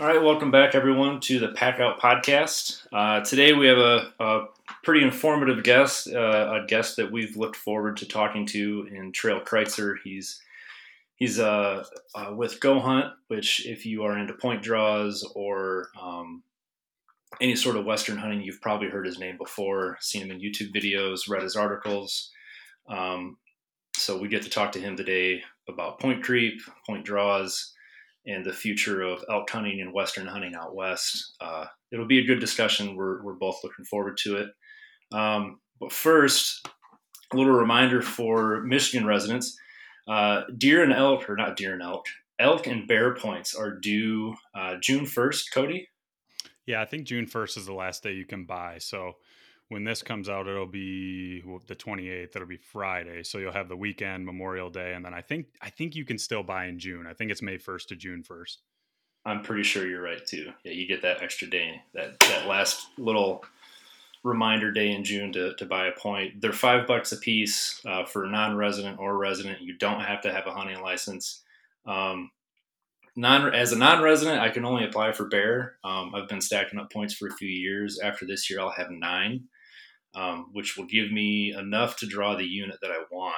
All right, welcome back, everyone, to the Pack Out Podcast. Uh, today we have a, a pretty informative guest, uh, a guest that we've looked forward to talking to in Trail Kreitzer. He's he's uh, uh, with Go Hunt, which, if you are into point draws or um, any sort of Western hunting, you've probably heard his name before, seen him in YouTube videos, read his articles. Um, so we get to talk to him today about point creep, point draws and the future of elk hunting and western hunting out west. Uh, it'll be a good discussion. We're, we're both looking forward to it. Um, but first, a little reminder for Michigan residents uh, deer and elk, or not deer and elk, elk and bear points are due uh, June 1st, Cody? Yeah, I think June 1st is the last day you can buy. So when this comes out, it'll be the 28th. It'll be Friday, so you'll have the weekend, Memorial Day, and then I think I think you can still buy in June. I think it's May 1st to June 1st. I'm pretty sure you're right too. Yeah, you get that extra day, that that last little reminder day in June to, to buy a point. They're five bucks a piece uh, for non-resident or resident. You don't have to have a hunting license. Um, non as a non-resident, I can only apply for bear. Um, I've been stacking up points for a few years. After this year, I'll have nine um, which will give me enough to draw the unit that I want.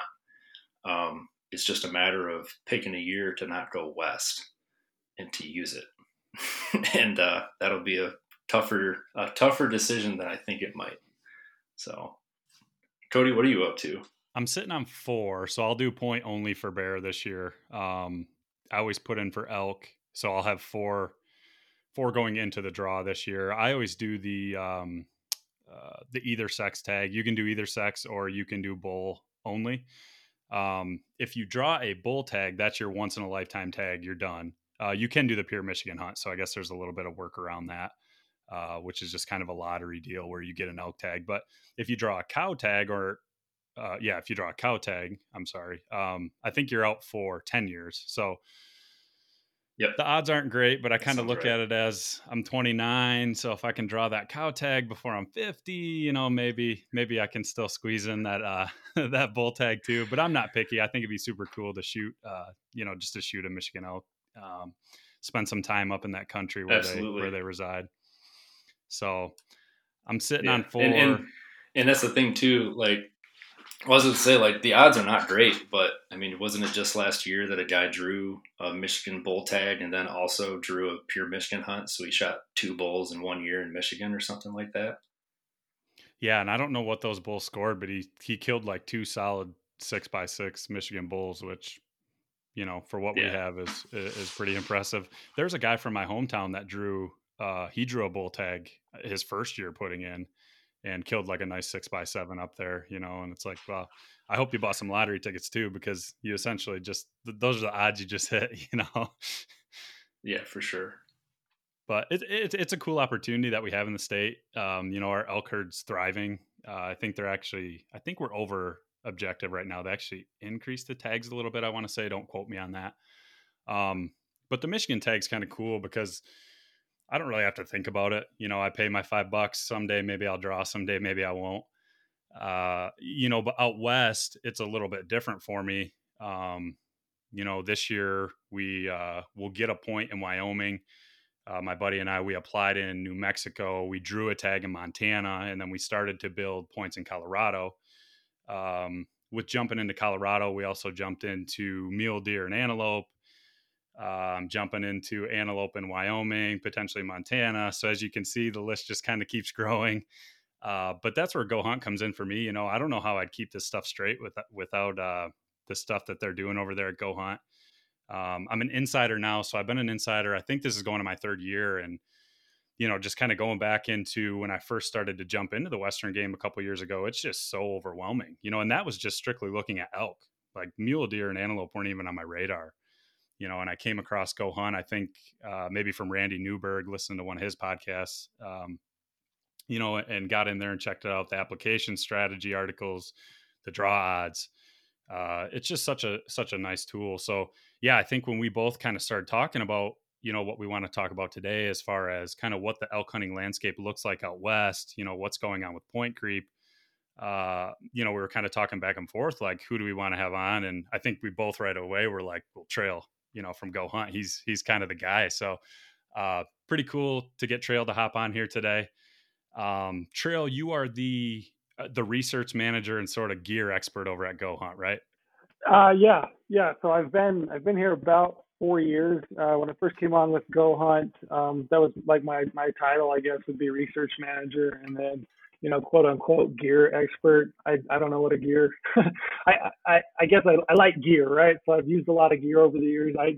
Um, it's just a matter of picking a year to not go west and to use it, and uh, that'll be a tougher a tougher decision than I think it might. So, Cody, what are you up to? I'm sitting on four, so I'll do point only for bear this year. Um, I always put in for elk, so I'll have four four going into the draw this year. I always do the um, uh, the either sex tag. You can do either sex or you can do bull only. Um, if you draw a bull tag, that's your once in a lifetime tag. You're done. Uh, you can do the pure Michigan hunt, so I guess there's a little bit of work around that, uh, which is just kind of a lottery deal where you get an elk tag. But if you draw a cow tag, or uh, yeah, if you draw a cow tag, I'm sorry, um, I think you're out for ten years. So Yep. The odds aren't great, but I kind of look right. at it as I'm 29, so if I can draw that cow tag before I'm 50, you know, maybe maybe I can still squeeze in that uh that bull tag too. But I'm not picky. I think it'd be super cool to shoot, uh, you know, just to shoot a Michigan elk, um, spend some time up in that country where Absolutely. they where they reside. So I'm sitting yeah. on four. And, and, and that's the thing too. Like I was going to say, like, the odds are not great, but I mean, wasn't it just last year that a guy drew a Michigan bull tag and then also drew a pure Michigan hunt? So he shot two bulls in one year in Michigan or something like that. Yeah, and I don't know what those bulls scored, but he he killed like two solid six by six Michigan bulls, which you know for what yeah. we have is is pretty impressive. There's a guy from my hometown that drew uh, he drew a bull tag his first year putting in and killed like a nice six by seven up there, you know. And it's like, well, I hope you bought some lottery tickets too, because you essentially just those are the odds you just hit, you know. Yeah, for sure. But it, it, it's a cool opportunity that we have in the state. Um, you know, our elk herd's thriving. Uh, I think they're actually, I think we're over objective right now. They actually increased the tags a little bit. I want to say, don't quote me on that. Um, but the Michigan tag's kind of cool because I don't really have to think about it. You know, I pay my five bucks. Someday maybe I'll draw. Someday maybe I won't. Uh, you know, but out west it's a little bit different for me. Um, you know, this year we uh, will get a point in Wyoming. Uh, my buddy and I we applied in New Mexico. We drew a tag in Montana, and then we started to build points in Colorado. Um, with jumping into Colorado, we also jumped into mule deer and antelope um, jumping into antelope in Wyoming, potentially Montana. So as you can see, the list just kind of keeps growing. Uh, but that's where Go Hunt comes in for me. You know, I don't know how I'd keep this stuff straight with, without uh, the stuff that they're doing over there at Go Hunt. Um, I'm an insider now, so I've been an insider. I think this is going to my third year, and you know, just kind of going back into when I first started to jump into the Western game a couple years ago. It's just so overwhelming, you know, and that was just strictly looking at elk. Like mule deer and antelope weren't even on my radar you know, and I came across Go Hunt, I think uh, maybe from Randy Newberg, listening to one of his podcasts, um, you know, and got in there and checked it out, the application strategy articles, the draw odds. Uh, it's just such a such a nice tool. So yeah, I think when we both kind of started talking about you know what we want to talk about today, as far as kind of what the elk hunting landscape looks like out west, you know what's going on with point creep. Uh, you know, we were kind of talking back and forth, like who do we want to have on, and I think we both right away were like, well, trail, you know from Go Hunt. He's he's kind of the guy. So Uh, pretty cool to get Trail to hop on here today. Um, Trail, you are the uh, the research manager and sort of gear expert over at Go Hunt, right? Uh, yeah, yeah. So I've been I've been here about four years. Uh, when I first came on with Go Hunt, um, that was like my my title, I guess, would be research manager, and then you know, quote unquote gear expert. I, I don't know what a gear. I, I I guess I, I like gear, right? So I've used a lot of gear over the years. I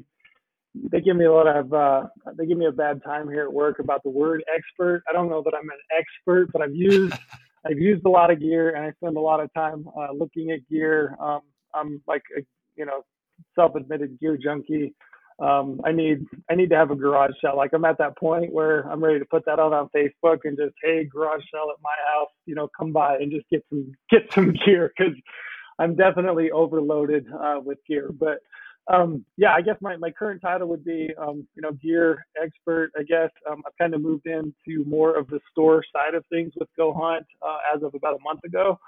they give me a lot of uh, they give me a bad time here at work about the word expert. I don't know that I'm an expert, but I've used I've used a lot of gear and I spend a lot of time uh, looking at gear. Um, I'm like a you know self-admitted gear junkie um, I need I need to have a garage sale. Like I'm at that point where I'm ready to put that out on Facebook and just hey garage sale at my house, you know, come by and just get some get some gear because I'm definitely overloaded uh, with gear. But um, yeah, I guess my, my current title would be um, you know gear expert. I guess um, I've kind of moved into more of the store side of things with Go Hunt uh, as of about a month ago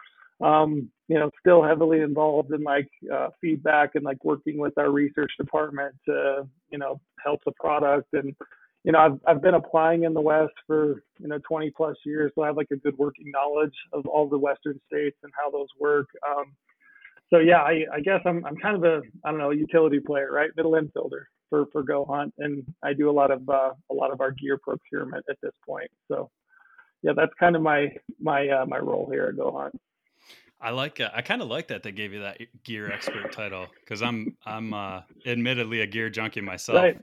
um, you know, still heavily involved in like uh, feedback and like working with our research department to, you know, help the product. And, you know, I've, I've been applying in the West for, you know, 20 plus years. So I have like a good working knowledge of all the Western states and how those work. Um, so yeah, I, I guess I'm, I'm kind of a, I don't know, utility player, right? Middle infielder for, for Go Hunt. And I do a lot of, uh, a lot of our gear procurement at this point. So yeah, that's kind of my, my, uh, my role here at Go Hunt. I like. Uh, I kind of like that they gave you that gear expert title because I'm I'm uh, admittedly a gear junkie myself. Right.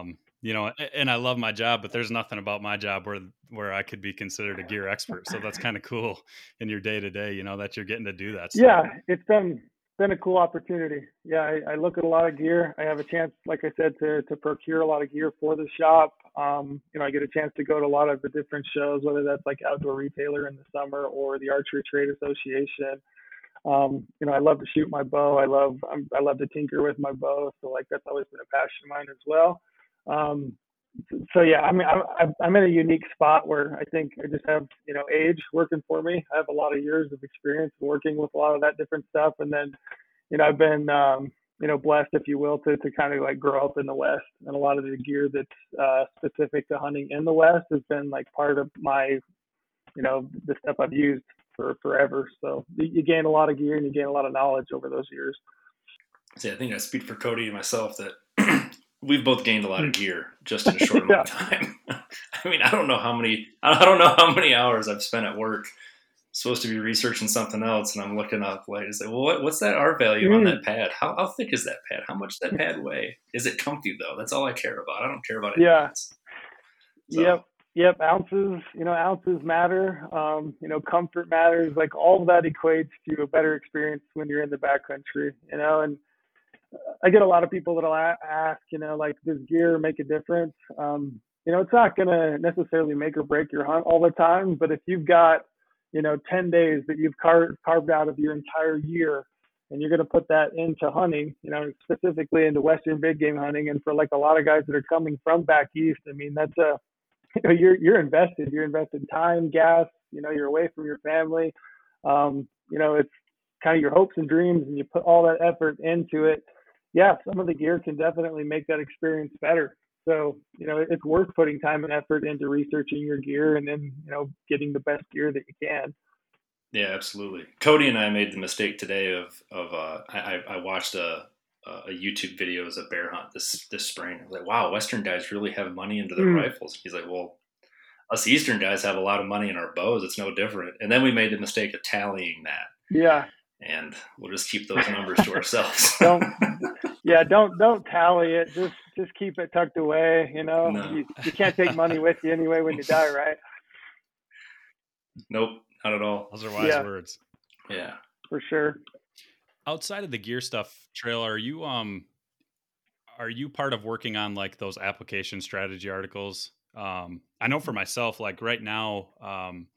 Um, you know, and I love my job, but there's nothing about my job where where I could be considered a gear expert. So that's kind of cool in your day to day. You know that you're getting to do that. Stuff. Yeah, it's been been a cool opportunity. Yeah, I, I, look at a lot of gear. I have a chance, like I said, to to procure a lot of gear for the shop. Um, you know, I get a chance to go to a lot of the different shows, whether that's like Outdoor Retailer in the summer or the Archery Trade Association. Um, you know, I love to shoot my bow. I love I'm, i love to tinker with my bow. So like that's always been a passion of mine as well. Um, so yeah, I mean, I'm, I'm in a unique spot where I think I just have you know age working for me. I have a lot of years of experience working with a lot of that different stuff, and then you know I've been um, you know blessed, if you will, to to kind of like grow up in the West, and a lot of the gear that's uh, specific to hunting in the West has been like part of my you know the stuff I've used for forever. So you gain a lot of gear and you gain a lot of knowledge over those years. See, I think I speak for Cody and myself that we've both gained a lot of gear just in a short amount of time. I mean, I don't know how many I don't know how many hours I've spent at work supposed to be researching something else, and I'm looking up like, well, what, what's that R value mm. on that pad? How, how thick is that pad? How much does that pad weigh? Is it comfy though? That's all I care about. I don't care about it. Yeah. So. Yep. Yep. Ounces. You know, ounces matter. Um, you know, comfort matters. Like all of that equates to a better experience when you're in the backcountry. You know, and I get a lot of people that'll ask, you know, like, does gear make a difference? Um, you know, it's not going to necessarily make or break your hunt all the time, but if you've got, you know, 10 days that you've car- carved out of your entire year and you're going to put that into hunting, you know, specifically into Western big game hunting. And for like a lot of guys that are coming from back East, I mean, that's a, you know, you're, you're invested, you're invested time, gas, you know, you're away from your family. Um, you know, it's kind of your hopes and dreams and you put all that effort into it yeah, some of the gear can definitely make that experience better. So, you know, it's worth putting time and effort into researching your gear and then, you know, getting the best gear that you can. Yeah, absolutely. Cody and I made the mistake today of, of, uh, I, I watched a, a YouTube video as a bear hunt this, this spring. I was like, wow, Western guys really have money into their mm. rifles. He's like, well, us Eastern guys have a lot of money in our bows. It's no different. And then we made the mistake of tallying that. Yeah and we'll just keep those numbers to ourselves. don't, yeah, don't don't tally it. Just just keep it tucked away. You know, no. you, you can't take money with you anyway when you die, right? Nope, not at all. Those are wise yeah. words. Yeah, for sure. Outside of the gear stuff, Trail, are you um, are you part of working on like those application strategy articles? Um, I know for myself, like right now, um,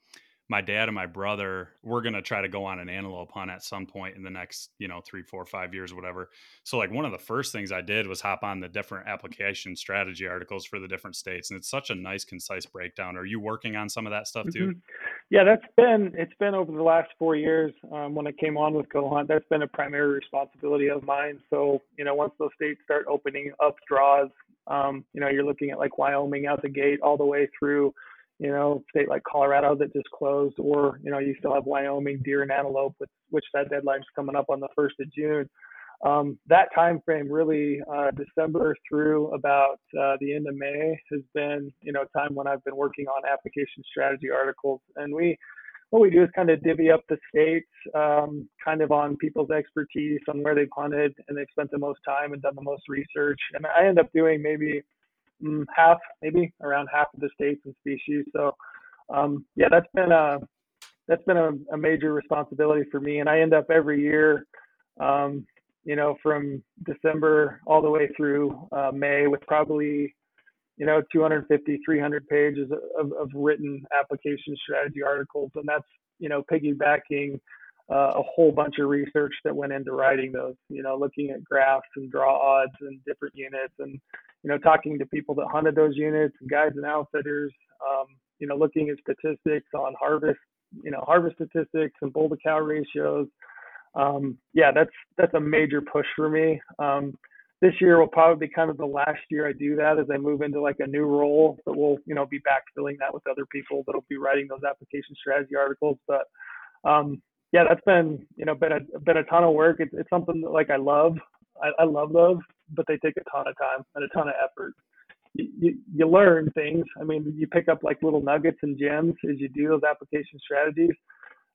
my dad and my brother we're going to try to go on an antelope hunt at some point in the next you know three four five years whatever. So like one of the first things i did was hop on the different application strategy articles for the different states and it's such a nice concise breakdown. Are you working on some of that stuff too? Mm-hmm. yeah that's been it's been over the last four years um, when i came on with go hunt that's been a primary responsibility of mine. So you know once those states start opening up draws Um, you know, you're looking at like Wyoming out the gate all the way through, you know, state like Colorado that just closed, or you know, you still have Wyoming deer and antelope, which, which that deadline's coming up on the first of June. Um, that time frame, really, uh, December through about uh, the end of May, has been you know time when I've been working on application strategy articles, and we what we do is kind of divvy up the states, um, kind of on people's expertise on where they've hunted and they've spent the most time and done the most research. And I end up doing maybe half, maybe around half of the states and species. So um, yeah, that's been a that's been a, a, major responsibility for me. And I end up every year, um, you know, from December all the way through uh, May with probably you know 250 300 pages of, of written application strategy articles and that's you know piggybacking uh, a whole bunch of research that went into writing those you know looking at graphs and draw odds and different units and you know talking to people that hunted those units and guides and outfitters um, you know looking at statistics on harvest you know harvest statistics and bull to cow ratios um, yeah that's that's a major push for me um, this year will probably be kind of the last year I do that as I move into like a new role. But we'll, you know, be backfilling that with other people that'll be writing those application strategy articles. But um, yeah, that's been, you know, been a been a ton of work. It's, it's something that like I love. I, I love those, but they take a ton of time and a ton of effort. You, you, you learn things. I mean, you pick up like little nuggets and gems as you do those application strategies.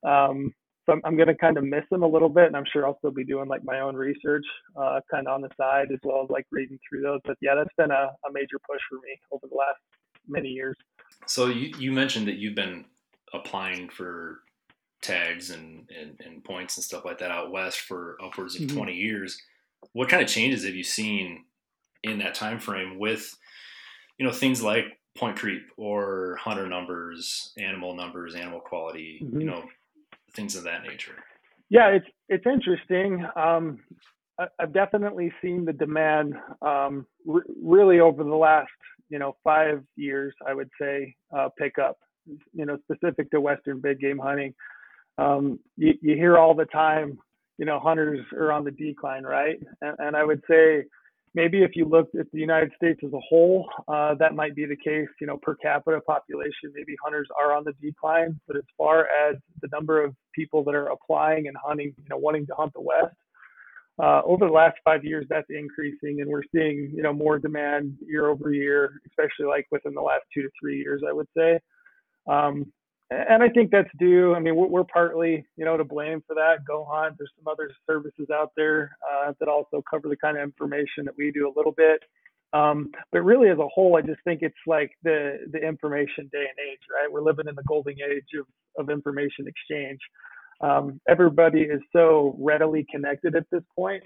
Um, so I'm, I'm going to kind of miss them a little bit, and I'm sure I'll still be doing like my own research, uh, kind of on the side as well as like reading through those. But yeah, that's been a, a major push for me over the last many years. So you, you mentioned that you've been applying for tags and, and, and points and stuff like that out west for upwards of mm-hmm. 20 years. What kind of changes have you seen in that time frame with, you know, things like point creep or hunter numbers, animal numbers, animal quality, mm-hmm. you know, things of that nature? Yeah, it's it's interesting. Um, I, have definitely seen the demand um, really over the last you know five years. I would say uh, pick up. You know, specific to Western big game hunting. Um, you, you hear all the time, you know, hunters are on the decline, right? And, and I would say maybe if you looked at the United States as a whole, uh, that might be the case. You know, per capita population, maybe hunters are on the decline. But as far as the number of people that are applying and hunting, you know, wanting to hunt the West, uh, over the last five years, that's increasing, and we're seeing, you know, more demand year over year, especially like within the last two to three years, I would say. Um, and I think that's due. I mean, we're, partly, you know, to blame for that. Go Hunt. There's some other services out there uh, that also cover the kind of information that we do a little bit. Um, but really, as a whole, I just think it's like the the information day and age, right? We're living in the golden age of of information exchange. Um, everybody is so readily connected at this point,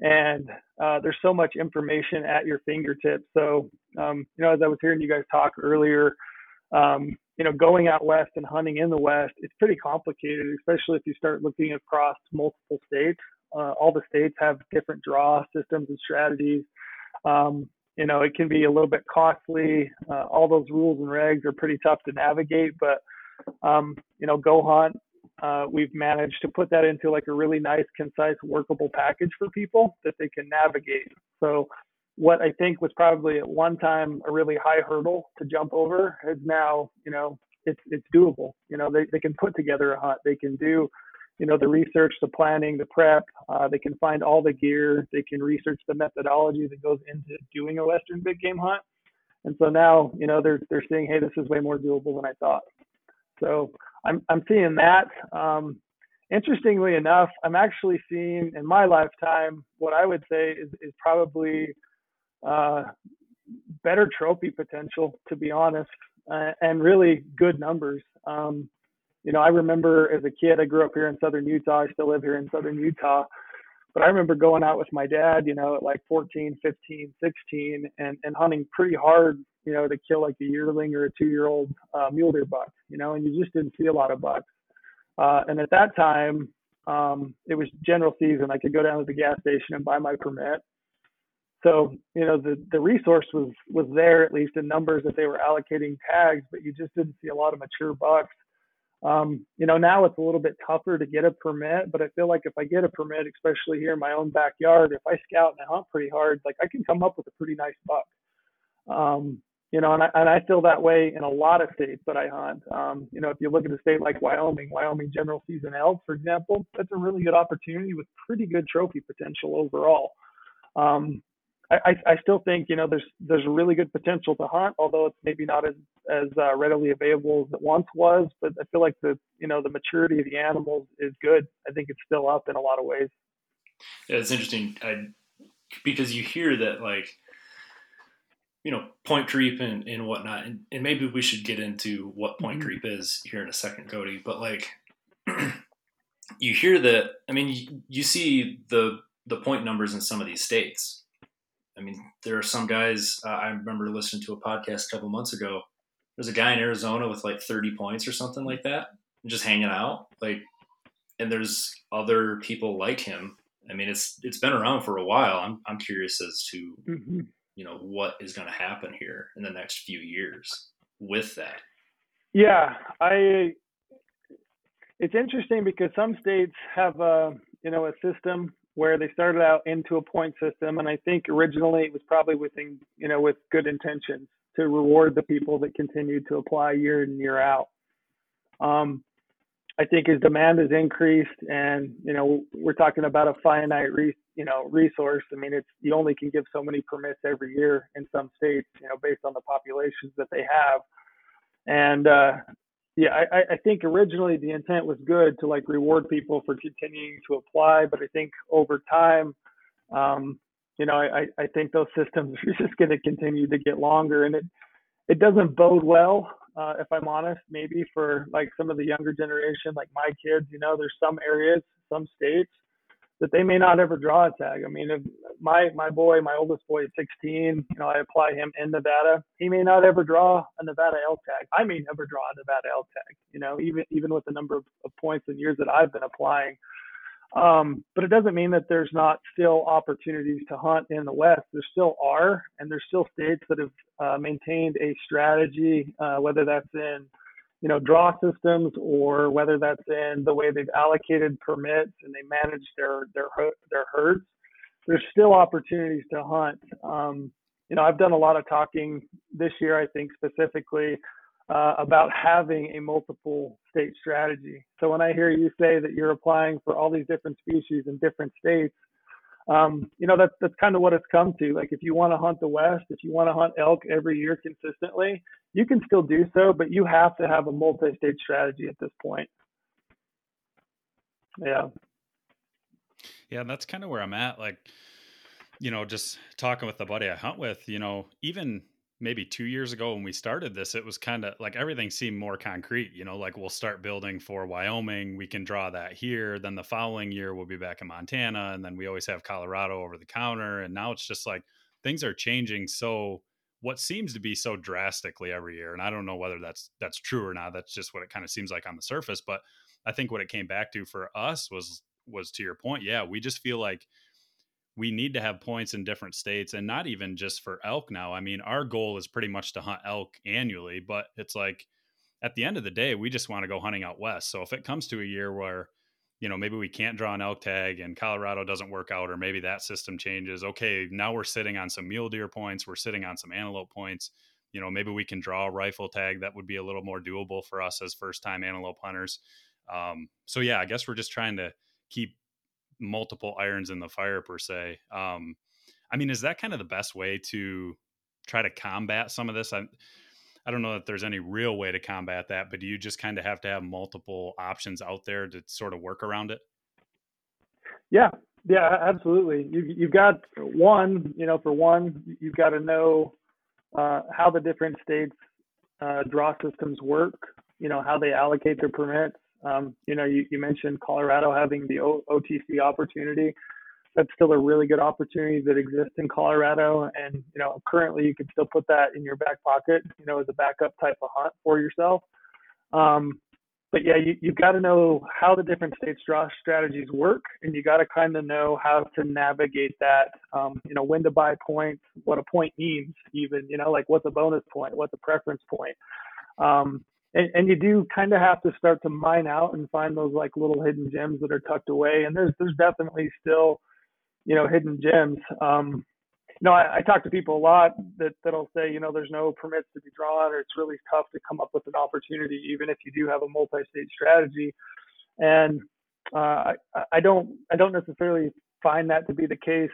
and uh, there's so much information at your fingertips. So, um, you know, as I was hearing you guys talk earlier, um, you know, going out west and hunting in the west, it's pretty complicated, especially if you start looking across multiple states. Uh, all the states have different draw systems and strategies. Um, you know, it can be a little bit costly. Uh, all those rules and regs are pretty tough to navigate, but um, you know, Go Hunt, uh, we've managed to put that into like a really nice, concise, workable package for people that they can navigate. So what I think was probably at one time a really high hurdle to jump over is now, you know, it's it's doable. You know, they, they can put together a hunt. They can do, you know, the research, the planning, the prep. Uh, they can find all the gear. They can research the methodology that goes into doing a Western big game hunt. And so now, you know, they're they're saying, hey, this is way more doable than I thought. So I'm I'm seeing that. Um, interestingly enough, I'm actually seeing in my lifetime what I would say is is probably uh, better trophy potential, to be honest, uh, and really good numbers. Um, you know, I remember as a kid, I grew up here in southern Utah. I still live here in southern Utah. But I remember going out with my dad, you know, at like 14, 15, 16, and, and hunting pretty hard, you know, to kill like a yearling or a two year old uh, mule deer buck, you know, and you just didn't see a lot of bucks. Uh, and at that time, um, it was general season. I could go down to the gas station and buy my permit so, you know, the, the resource was, was there at least in numbers that they were allocating tags, but you just didn't see a lot of mature bucks. Um, you know, now it's a little bit tougher to get a permit, but I feel like if I get a permit, especially here in my own backyard, if I scout and I hunt pretty hard, like I can come up with a pretty nice buck. Um, you know, and I, and I feel that way in a lot of states that I hunt. Um, you know, if you look at a state like Wyoming, Wyoming general season elk, for example, that's a really good opportunity with pretty good trophy potential overall. Um, I, I still think you know there's there's really good potential to hunt, although it's maybe not as as uh, readily available as it once was. But I feel like the you know the maturity of the animals is good. I think it's still up in a lot of ways. Yeah, it's interesting I, because you hear that like you know point creep and, and whatnot, and, and maybe we should get into what point mm-hmm. creep is here in a second, Cody. But like you hear that, I mean, you, you see the the point numbers in some of these states I mean, there are some guys. Uh, I remember listening to a podcast a couple months ago. There's a guy in Arizona with like 30 points or something like that, just hanging out. Like, and there's other people like him. I mean, it's it's been around for a while. I'm I'm curious as to mm-hmm. you know what is going to happen here in the next few years with that. Yeah, I. It's interesting because some states have a you know a system where they started out into a point system, and I think originally it was probably within you know with good intentions to reward the people that continued to apply year in year out. Um, I think as demand has increased, and you know we're talking about a finite re, you know resource. I mean, it's you only can give so many permits every year in some states, you know, based on the populations that they have. And uh, yeah, I, I think originally the intent was good to like reward people for continuing to apply, but I think over time, um, you know, I, I think those systems are just going to continue to get longer, and it it doesn't bode well, uh, if I'm honest. Maybe for like some of the younger generation, like my kids, you know, there's some areas, some states that they may not ever draw a tag. I mean, if my my boy, my oldest boy is 16, you know, I apply him in Nevada. He may not ever draw a Nevada elk tag. I may never draw a Nevada elk tag. You know, even even with the number of, of points and years that I've been applying. Um, but it doesn't mean that there's not still opportunities to hunt in the West. There still are, and there's still states that have uh, maintained a strategy, uh, whether that's in you know, draw systems or whether that's in the way they've allocated permits and they manage their their their herds, there's still opportunities to hunt. Um, you know, I've done a lot of talking this year, I think specifically uh, about having a multiple state strategy. So when I hear you say that you're applying for all these different species in different states, um, you know, that's that's kind of what it's come to. Like if you want to hunt the West, if you want to hunt elk every year consistently, you can still do so, but you have to have a multi-state strategy at this point. Yeah. Yeah, that's kind of where I'm at. Like, you know, just talking with the buddy I hunt with, you know, even maybe two years ago when we started this, it was kind of like everything seemed more concrete. You know, like we'll start building for Wyoming, we can draw that here. Then the following year we'll be back in Montana, and then we always have Colorado over the counter. And now it's just like things are changing so what seems to be so drastically every year. And I don't know whether that's that's true or not. That's just what it kind of seems like on the surface. But I think what it came back to for us was was to your point. Yeah, we just feel like we need to have points in different states and not even just for elk now. I mean, our goal is pretty much to hunt elk annually, but it's like at the end of the day, we just want to go hunting out west. So if it comes to a year where, you know, maybe we can't draw an elk tag and Colorado doesn't work out, or maybe that system changes. Okay, now we're sitting on some mule deer points, we're sitting on some antelope points. You know, maybe we can draw a rifle tag that would be a little more doable for us as first time antelope hunters. Um, so yeah, I guess we're just trying to keep multiple irons in the fire per se. Um, I mean, is that kind of the best way to try to combat some of this? I, I don't know that there's any real way to combat that, but do you just kind of have to have multiple options out there to sort of work around it? Yeah, yeah, absolutely. You, you've got one, you know, for one, you've got to know uh, how the different states uh, draw systems work, you know, how they allocate their permits, um, you know, you, you, mentioned Colorado having the o- OTC opportunity. That's still a really good opportunity that exists in Colorado. And, you know, currently you can still put that in your back pocket, you know, as a backup type of hunt for yourself. Um, but yeah, you, you've got to know how the different states draw strategies work, and you got to kind of know how to navigate that. Um, you know, when to buy points, what a point means, even you know, like what's a bonus point, what's a preference point. Um, and, and you do kind of have to start to mine out and find those like little hidden gems that are tucked away. And there's there's definitely still, you know, hidden gems. Um, know, I, I talk to people a lot that that'll say, you know, there's no permits to be drawn, or it's really tough to come up with an opportunity, even if you do have a multi-state strategy. And uh, I, I don't I don't necessarily find that to be the case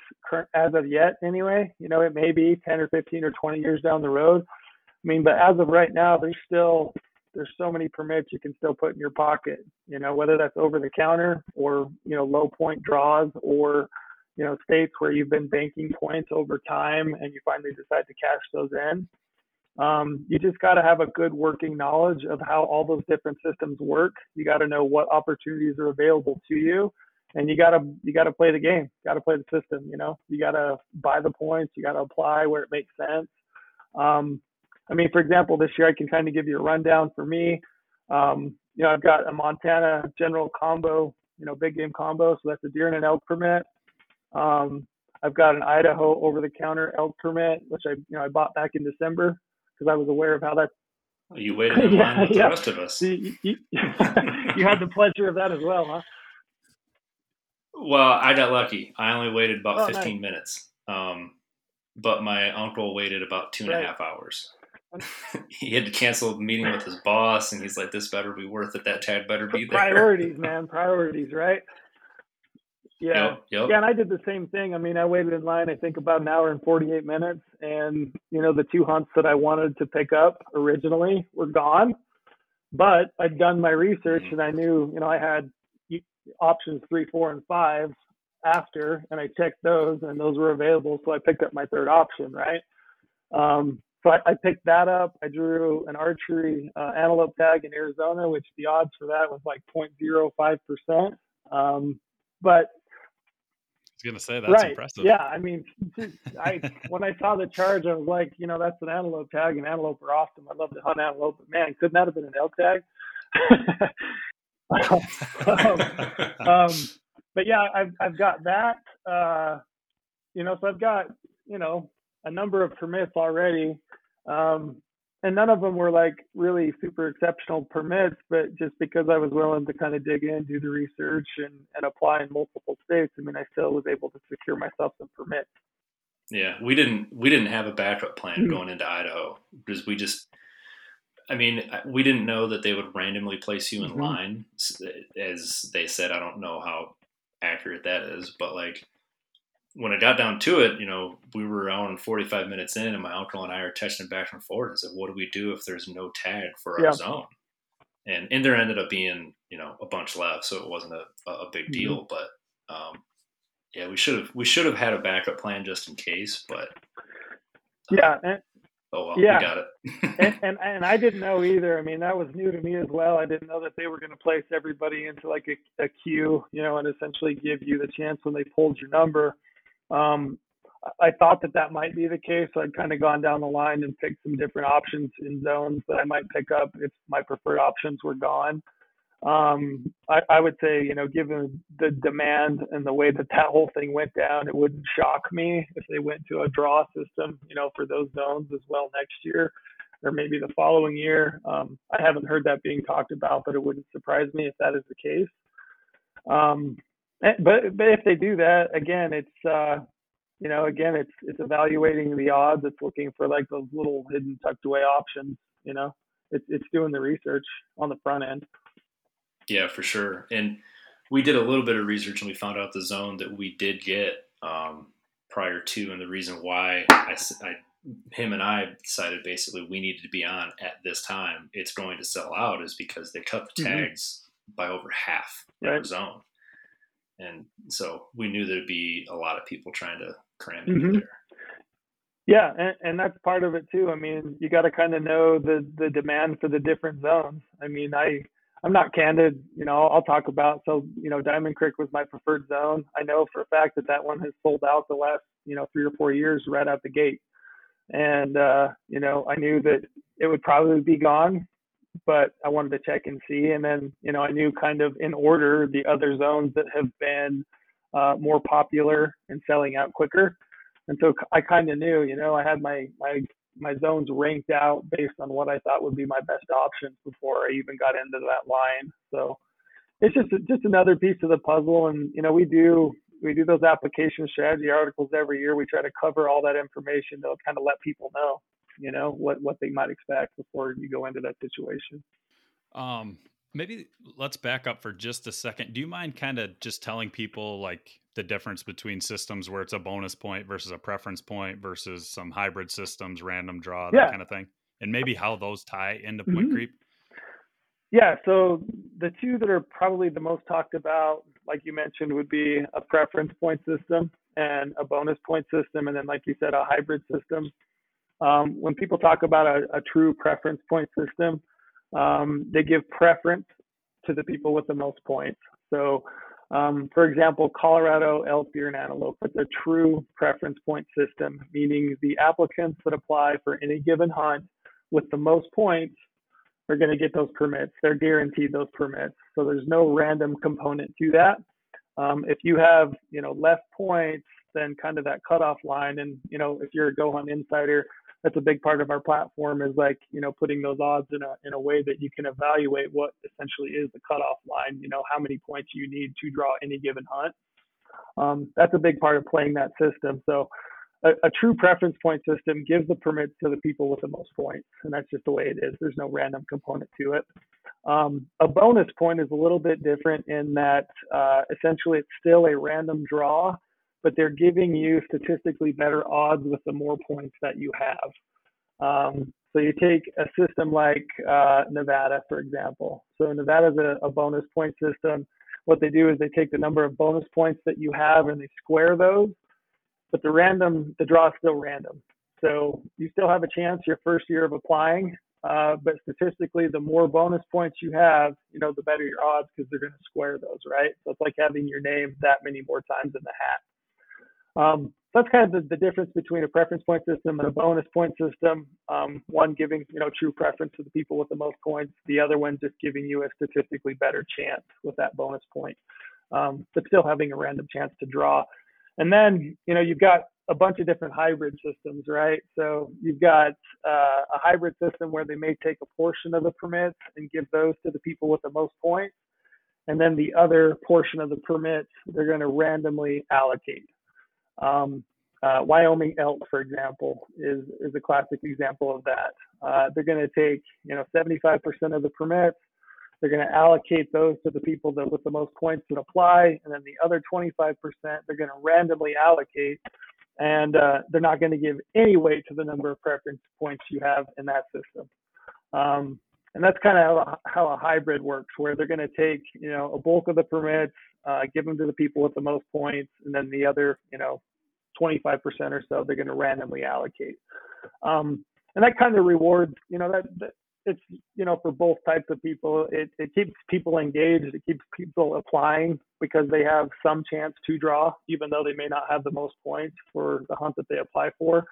as of yet. Anyway, you know, it may be 10 or 15 or 20 years down the road. I mean, but as of right now, there's still there's so many permits you can still put in your pocket. You know, whether that's over the counter or you know low point draws or you know states where you've been banking points over time and you finally decide to cash those in. Um, you just got to have a good working knowledge of how all those different systems work. You got to know what opportunities are available to you, and you got to you got to play the game. Got to play the system. You know, you got to buy the points. You got to apply where it makes sense. Um, I mean, for example, this year I can kind of give you a rundown for me. Um, you know, I've got a Montana general combo, you know, big game combo, so that's a deer and an elk permit. Um, I've got an Idaho over-the-counter elk permit, which I, you know, I bought back in December because I was aware of how that. You waited in line yeah, with yeah. the rest of us. You, you, you had the pleasure of that as well, huh? Well, I got lucky. I only waited about oh, 15 nice. minutes. Um, but my uncle waited about two and right. a half hours. he had to cancel a meeting with his boss, and he's like, "This better be worth it. That tag better be there." Priorities, man. Priorities, right? Yeah. Yep, yep. Yeah, and I did the same thing. I mean, I waited in line, I think about an hour and 48 minutes. And, you know, the two hunts that I wanted to pick up originally were gone. But I'd done my research and I knew, you know, I had options three, four, and five after, and I checked those and those were available. So I picked up my third option, right? Um, so I, I, picked that up. I drew an archery uh, antelope tag in Arizona, which the odds for that was like 0.05%. Um, but I was gonna say that's right. impressive. Yeah, I mean, I when I saw the charge, I was like, you know, that's an antelope tag, and antelope are awesome. I love to hunt antelope, but man, couldn't that have been an elk tag? um, um, but yeah, I've I've got that. Uh, you know, so I've got you know a number of permits already. Um, and none of them were like really super exceptional permits, but just because I was willing to kind of dig in, do the research, and, and apply in multiple states, I mean, I still was able to secure myself some permits. Yeah, we didn't we didn't have a backup plan mm-hmm. going into Idaho because we just, I mean, we didn't know that they would randomly place you in mm-hmm. line, as they said. I don't know how accurate that is, but like when I got down to it, you know, we were on 45 minutes in, and my uncle and I are texting back and forth. and said, "What do we do if there's no tag for our yeah. zone?" And and there ended up being, you know, a bunch left, so it wasn't a, a big mm-hmm. deal. Mm-hmm. But um, yeah, we should have we should have had a backup plan just in case. But um, yeah, and, oh well, yeah. we got it. and, and and I didn't know either. I mean, that was new to me as well. I didn't know that they were going to place everybody into like a, a queue, you know, and essentially give you the chance when they pulled your number um, I thought that that might be the case. So I'd kind of gone down the line and picked some different options in zones that I might pick up if my preferred options were gone. Um, I, I would say, you know, given the demand and the way that that whole thing went down, it wouldn't shock me if they went to a draw system, you know, for those zones as well next year or maybe the following year. Um, I haven't heard that being talked about, but it wouldn't surprise me if that is the case. Um, but but if they do that again, it's uh, you know again it's it's evaluating the odds. It's looking for like those little hidden tucked away options. You know, it's it's doing the research on the front end. Yeah, for sure. And we did a little bit of research and we found out the zone that we did get um, prior to, and the reason why I, I him and I decided basically we needed to be on at this time. It's going to sell out is because they cut the mm-hmm. tags mm-hmm. by over half right. zone and so we knew there'd be a lot of people trying to cram mm-hmm. there. Yeah, and, and that's part of it too. I mean, you got to kind of know the the demand for the different zones. I mean, I I'm not candid. You know, I'll talk about so you know Diamond Creek was my preferred zone. I know for a fact that that one has sold out the last you know three or four years right out the gate, and uh, you know I knew that it would probably be gone but I wanted to check and see. And then, you know, I knew kind of in order the other zones that have been uh, more popular and selling out quicker. And so I kind of knew, you know, I had my my my zones ranked out based on what I thought would be my best options before I even got into that line. So it's just just another piece of the puzzle. And you know, we do we do those application strategy articles every year. We try to cover all that information to kind of let people know, you know, what what they might expect before you go into that situation. Um, maybe let's back up for just a second. Do you mind kind of just telling people like the difference between systems where it's a bonus point versus a preference point versus some hybrid systems, random draw, that yeah. kind of thing, and maybe how those tie into point mm-hmm. creep? Yeah, so the two that are probably the most talked about, like you mentioned, would be a preference point system and a bonus point system, and then, like you said, a hybrid system. Um, when people talk about a, a, true preference point system, um, they give preference to the people with the most points. So, um, for example, Colorado elk, deer, and antelope, it's a true preference point system, meaning the applicants that apply for any given hunt with the most points are going to get those permits. They're guaranteed those permits. So there's no random component to that. Um, if you have, you know, less points than kind of that cutoff line, and you know, if you're a Go Hunt Insider, that's a big part of our platform is like, you know, putting those odds in a in a way that you can evaluate what essentially is the cutoff line. You know, how many points you need to draw any given hunt. Um, that's a big part of playing that system. So a, a, true preference point system gives the permits to the people with the most points, and that's just the way it is. There's no random component to it. Um, a bonus point is a little bit different in that uh, essentially it's still a random draw, but they're giving you statistically better odds with the more points that you have. Um, so you take a system like uh, Nevada, for example. So Nevada is a, a bonus point system. What they do is they take the number of bonus points that you have and they square those but the random, the draw is still random. So you still have a chance your first year of applying, uh, but statistically, the more bonus points you have, you know, the better your odds because they're going to square those, right? So it's like having your name that many more times in the hat. Um, that's kind of the, the, difference between a preference point system and a bonus point system. Um, one giving, you know, true preference to the people with the most points. The other one just giving you a statistically better chance with that bonus point, um, but still having a random chance to draw. And then, you know, you've got a bunch of different hybrid systems, right? So you've got uh, a hybrid system where they may take a portion of the permits and give those to the people with the most points. And then the other portion of the permits, they're going to randomly allocate. Um, uh, Wyoming elk, for example, is, is a classic example of that. Uh, they're going to take, you know, 75% of the permits they're going to allocate those to the people that with the most points that apply, and then the other 25% they're going to randomly allocate, and uh, they're not going to give any weight to the number of preference points you have in that system. Um, and that's kind of how a hybrid works, where they're going to take you know a bulk of the permits, uh, give them to the people with the most points, and then the other you know 25% or so they're going to randomly allocate. Um, and that kind of rewards, you know, that, that it's you know for both types of people it, it keeps people engaged it keeps people applying because they have some chance to draw even though they may not have the most points for the hunt that they apply for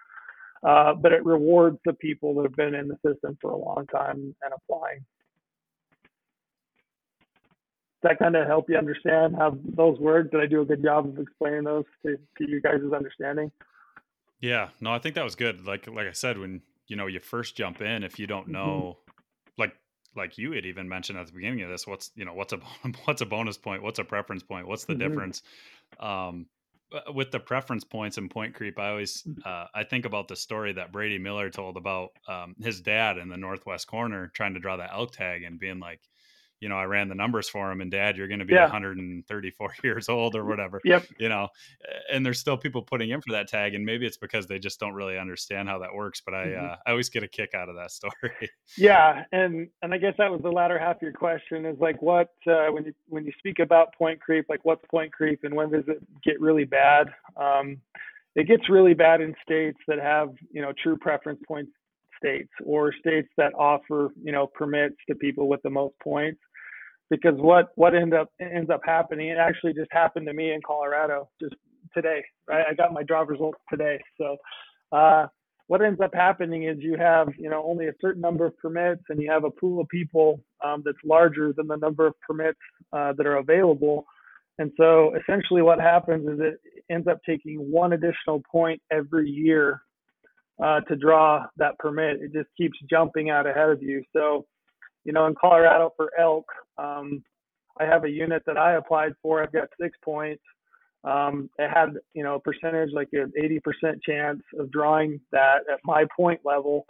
uh, but it rewards the people that have been in the system for a long time and applying that kind of help you understand how those work? Did i do a good job of explaining those to, to you guys' understanding? Yeah. No i think that was good. Like like i said when you know you first jump in if you don't mm-hmm. know like like you had even mentioned at the beginning of this what's you know what's a what's a bonus point? What's a preference point? What's the mm-hmm. difference? Um uh, with the preference points and point creep i always mm. uh, i think about the story that brady miller told about um, his dad in the northwest corner trying to draw the elk tag and being like you know, I ran the numbers for him and dad, you're going to be yeah. 134 years old or whatever, yep. you know, and there's still people putting in for that tag. And maybe it's because they just don't really understand how that works. But I, mm-hmm. uh, I always get a kick out of that story. yeah. And, and I guess that was the latter half of your question is like, what, uh, when you, when you speak about point creep, like what's point creep and when does it get really bad? Um, it gets really bad in states that have, you know, true preference points states or states that offer you know permits to people with the most points because what what end up ends up happening it actually just happened to me in colorado just today right i got my drive results today so uh, what ends up happening is you have you know only a certain number of permits and you have a pool of people um, that's larger than the number of permits uh, that are available and so essentially what happens is it ends up taking one additional point every year uh, to draw that permit. It just keeps jumping out ahead of you. So, you know, in Colorado for elk, um, I have a unit that I applied for. I've got six points. Um, it had, you know, a percentage like an 80% chance of drawing that at my point level.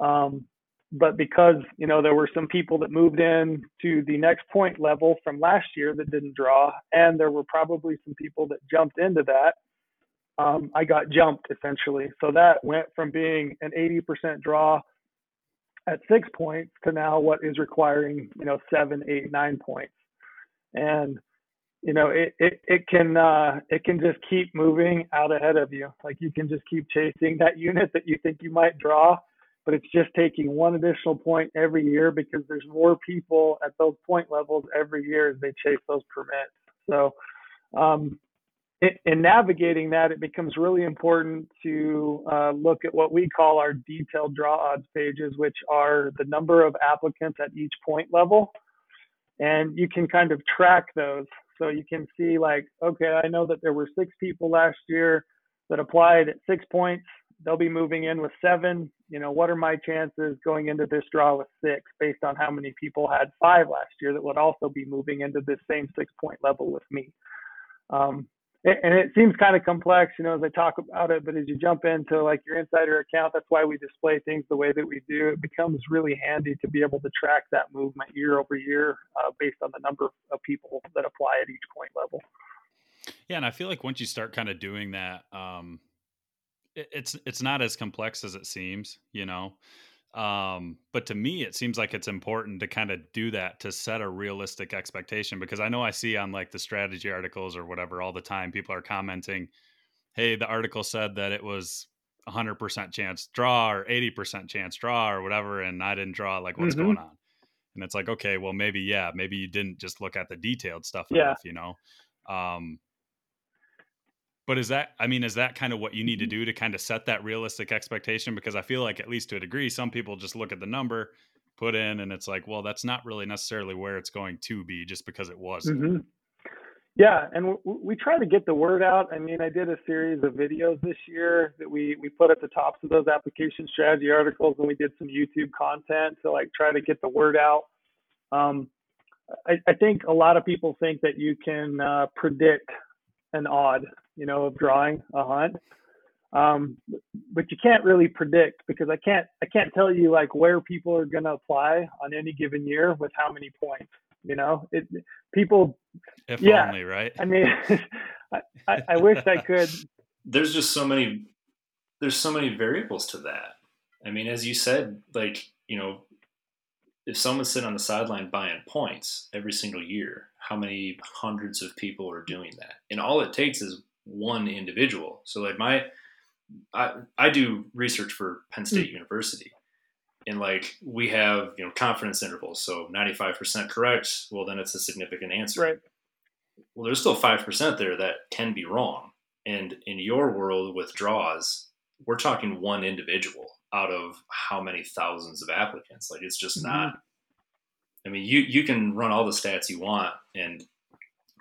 Um, but because, you know, there were some people that moved in to the next point level from last year that didn't draw, and there were probably some people that jumped into that, um, I got jumped essentially. So that went from being an 80% draw at six points to now what is requiring, you know, seven, eight, nine points. And you know it it, it can uh, it can just keep moving out ahead of you like you can just keep chasing that unit that you think you might draw but it's just taking one additional point every year because there's more people at those point levels every year as they chase those permits so um, in navigating that, it becomes really important to uh, look at what we call our detailed draw odds pages, which are the number of applicants at each point level. And you can kind of track those. So you can see like, okay, I know that there were six people last year that applied at six points. They'll be moving in with seven. You know, what are my chances going into this draw with six based on how many people had five last year that would also be moving into this same six point level with me? Um, and it seems kind of complex, you know, as I talk about it, but as you jump into like your insider account, that's why we display things the way that we do. It becomes really handy to be able to track that movement year over year uh, based on the number of people that apply at each point level. Yeah, and I feel like once you start kind of doing that, um, it, it's it's not as complex as it seems, you know. Um, but to me, it seems like it's important to kind of do that to set a realistic expectation because I know I see on like the strategy articles or whatever all the time, people are commenting, Hey, the article said that it was 100% chance draw or 80% chance draw or whatever. And I didn't draw. Like, what's mm-hmm. going on? And it's like, okay, well, maybe, yeah, maybe you didn't just look at the detailed stuff yeah. enough, you know? Um, but is that, I mean, is that kind of what you need to mm-hmm. do to kind of set that realistic expectation? Because I feel like, at least to a degree, some people just look at the number, put in, and it's like, well, that's not really necessarily where it's going to be just because it was. Mm-hmm. Yeah, and w- we try to get the word out. I mean, I did a series of videos this year that we we put at the tops of those application strategy articles, and we did some YouTube content to like try to get the word out. Um, I, I think a lot of people think that you can uh, predict an odd you know, of drawing a hunt. Um, but you can't really predict because I can't I can't tell you like where people are going to apply on any given year with how many points. You know, it people. If yeah, only, right? I mean, I, I wish I could. There's just so many. There's so many variables to that. I mean, as you said, like you know, if someone's sitting on the sideline buying points every single year, how many hundreds of people are doing that? And all it takes is one individual. So like my, I, I do research for Penn State mm. University and like we have, you know, confidence intervals. So 95% correct. Well, then it's a significant answer. Right. Well, there's still 5% there that can be wrong. And in your world with draws, we're talking one individual out of how many thousands of applicants. Like it's just mm-hmm. not, I mean, you, you can run all the stats you want and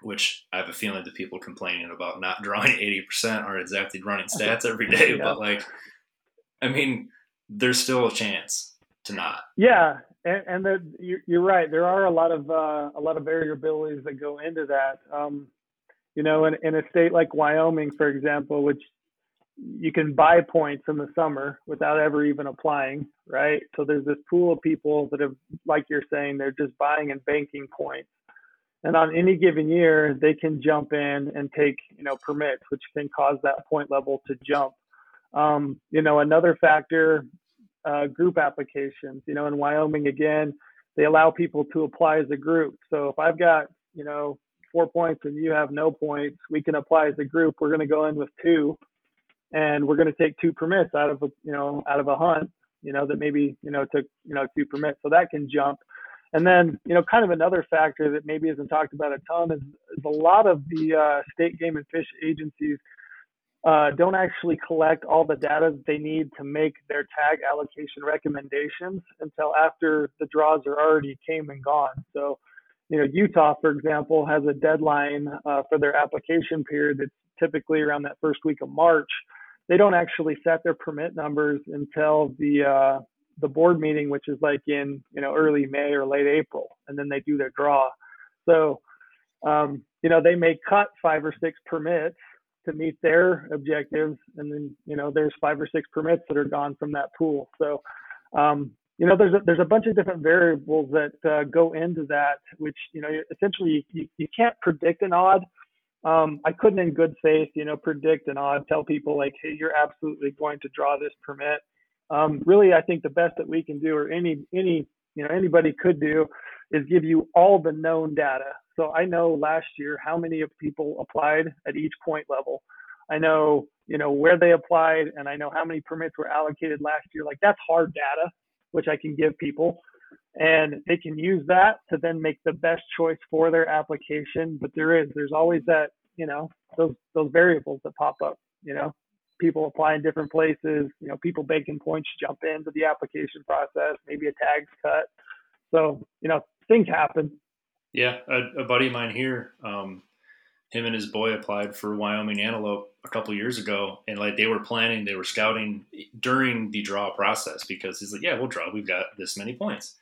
which I have a feeling the people complaining about not drawing 80% aren't exactly running stats every day, yeah. but like, I mean, there's still a chance to not. Yeah. And, and the, you're right. There are a lot of, uh, a lot of variabilities that go into that. Um, you know, in, in a state like Wyoming, for example, which you can buy points in the summer without ever even applying, right? So there's this pool of people that have, like you're saying, they're just buying and banking points and on any given year they can jump in and take you know permits which can cause that point level to jump. Um, you know another factor uh, group applications. You know in wyoming again they allow people to apply as a group. So if i've got you know four points and you have no points we can apply as a group. We're going to go in with two and we're going to take two permits out of a you know out of a hunt you know that maybe you know took you know two permits. So that can jump and then, you know, kind of another factor that maybe isn't talked about a ton is, is a lot of the uh, state game and fish agencies uh, don't actually collect all the data that they need to make their tag allocation recommendations until after the draws are already came and gone. So, you know, Utah, for example, has a deadline uh, for their application period that's typically around that first week of March. They don't actually set their permit numbers until the uh, the board meeting, which is like in you know early May or late April, and then they do their draw. So um, you know, they may cut five or six permits to meet their objectives, and then you know, there's five or six permits that are gone from that pool. So, um, you know, there's a, there's a bunch of different variables that uh, go into that, which you know, essentially you, you can't predict an odd. Um, I couldn't, in good faith, you know, predict an odd. Tell people like, hey, you're absolutely going to draw this permit. Um, really, I think the best that we can do, or any any you know anybody could do, is give you all the known data. So I know last year how many of people applied at each point level. I know, you know, where they applied and I know how many permits were allocated last year. Like that's hard data, which I can give people. And they can use that to then make the best choice for their application. But there is, there's always that, you know, those those variables that pop up, you know, people apply in different places, you know, people making points jump into the application process, maybe a tag's cut. So, you know, things happen. Yeah, a, a buddy of mine here, um, him and his boy applied for Wyoming Antelope a couple years ago, and like they were planning, they were scouting during the draw process because he's like, "Yeah, we'll draw. We've got this many points,"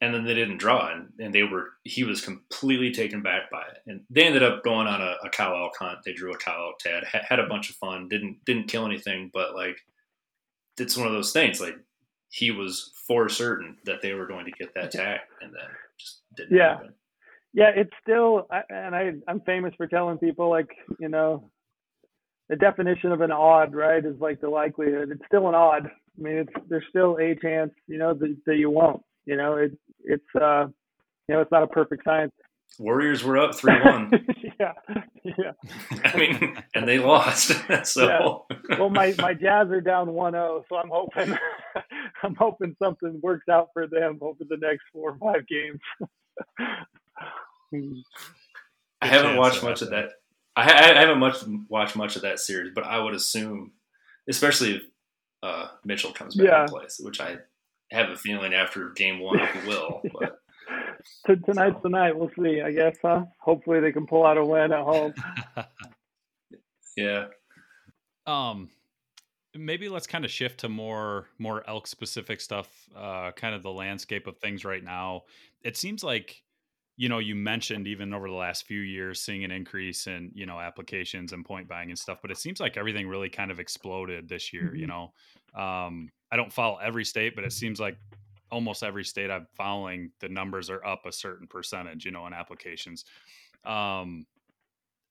and then they didn't draw, and, and they were he was completely taken back by it, and they ended up going on a, a cow elk hunt. They drew a cow elk tag, had, had a bunch of fun, didn't didn't kill anything, but like it's one of those things like he was for certain that they were going to get that tag, and then just didn't yeah. happen. Yeah, it's still, and I, I'm famous for telling people like, you know, the definition of an odd, right, is like the likelihood. It's still an odd. I mean, it's there's still a chance, you know, that, that you won't. You know, it, it's, uh, you know, it's not a perfect science. Warriors were up three one. yeah, yeah. I mean, and they lost. so yeah. well, my my Jazz are down 1-0, so I'm hoping I'm hoping something works out for them over the next four or five games. I haven't watched much of that. I, I, haven't much watched much of that series, but I would assume, especially if uh, Mitchell comes back yeah. in place, which I have a feeling after game one he will. But tonight's the night. We'll see. I guess, huh? Hopefully they can pull out a win at home. yeah. Um, maybe let's kind of shift to more more elk specific stuff. Uh, kind of the landscape of things right now. It seems like you know you mentioned even over the last few years seeing an increase in you know applications and point buying and stuff but it seems like everything really kind of exploded this year mm-hmm. you know um, i don't follow every state but it seems like almost every state i'm following the numbers are up a certain percentage you know in applications. Um,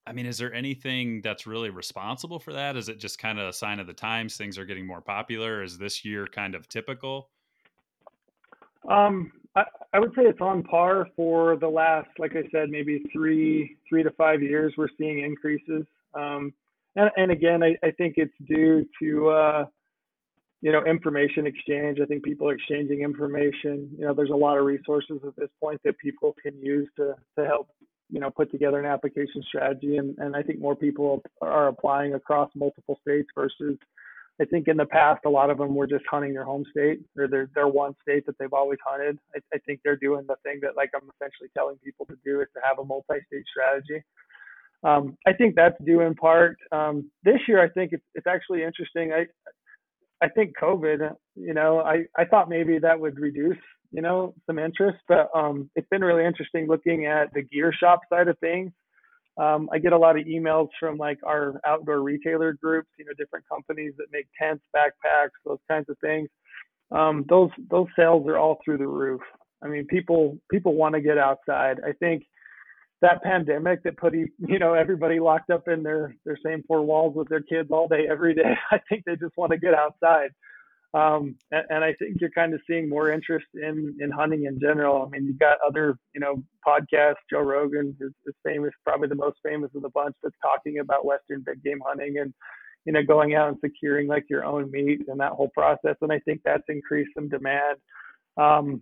i mean is there anything that's really responsible for that? Is it just kind of a sign of the times things are getting more popular? Is this year kind of typical? Um, I, I would say it's on par for the last, like I said, maybe three three to five years. We're seeing increases, um, and, and again, I, I think it's due to uh, you know information exchange. I think people are exchanging information. You know, there's a lot of resources at this point that people can use to to help you know put together an application strategy, and and I think more people are applying across multiple states versus I think in the past, a lot of them were just hunting their home state or their their one state that they've always hunted. I, I think they're doing the thing that like I'm essentially telling people to do is to have a multi-state strategy. Um, I think that's due in part. Um, this year, I think it's, it's actually interesting. I I think COVID, you know, I, I thought maybe that would reduce, you know, some interest, but um, it's been really interesting looking at the gear shop side of things um, I get a lot of emails from like our outdoor retailer groups, you know, different companies that make tents, backpacks, those kinds of things. Um, those those sales are all through the roof. I mean, people people want to get outside. I think that pandemic that put you know everybody locked up in their their same four walls with their kids all day every day. I think they just want to get outside. Um, and, and, I think you're kind of seeing more interest in in hunting in general. I mean, you've got other, you know, podcasts. Joe Rogan is, is famous, probably the most famous of the bunch, that's talking about Western big game hunting and, you know, going out and securing like your own meat and that whole process. And I think that's increased some demand. Um,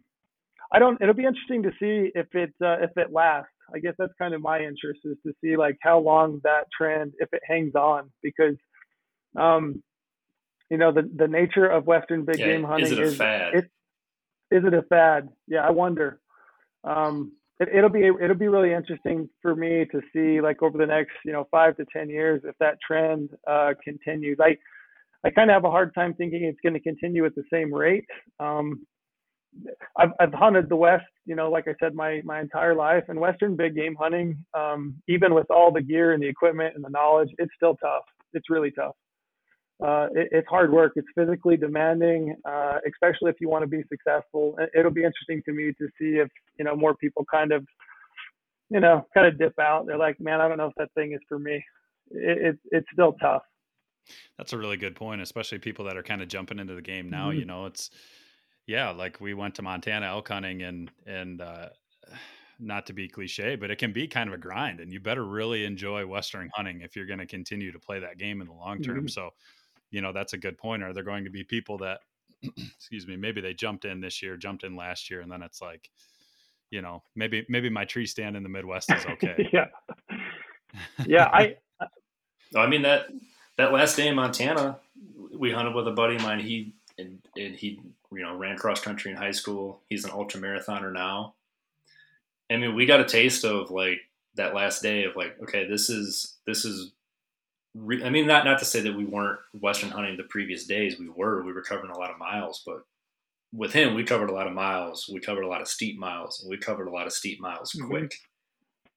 I don't. It'll be interesting to see if it uh, if it lasts. I guess that's kind of my interest is to see like how long that trend, if it hangs on, because um, you know the the nature of western big yeah, game hunting is it a is, fad? It, is it a fad? Yeah, I wonder. Um, it, it'll be it'll be really interesting for me to see like over the next you know five to ten years if that trend uh, continues. I I kind of have a hard time thinking it's going to continue at the same rate. Um, I've I've hunted the West, you know, like I said, my my entire life, and Western big game hunting, um, even with all the gear and the equipment and the knowledge, it's still tough. It's really tough. Uh, it, it's hard work. It's physically demanding, uh, especially if you want to be successful. It'll be interesting to me to see if you know more people kind of, you know, kind of dip out. They're like, man, I don't know if that thing is for me. It, it it's still tough. That's a really good point, especially people that are kind of jumping into the game now. Mm-hmm. You know, it's yeah, like we went to Montana elk hunting and and uh, not to be cliche, but it can be kind of a grind, and you better really enjoy Western hunting if you're going to continue to play that game in the long term. Mm-hmm. So you know that's a good point are there going to be people that excuse me maybe they jumped in this year jumped in last year and then it's like you know maybe maybe my tree stand in the midwest is okay yeah yeah i i mean that that last day in montana we hunted with a buddy of mine he and, and he you know ran cross country in high school he's an ultra marathoner now i mean we got a taste of like that last day of like okay this is this is re- I mean, not not to say that we weren't Western hunting the previous days. We were. We were covering a lot of miles, but with him, we covered a lot of miles. We covered a lot of steep miles, and we covered a lot of steep miles mm-hmm. quick.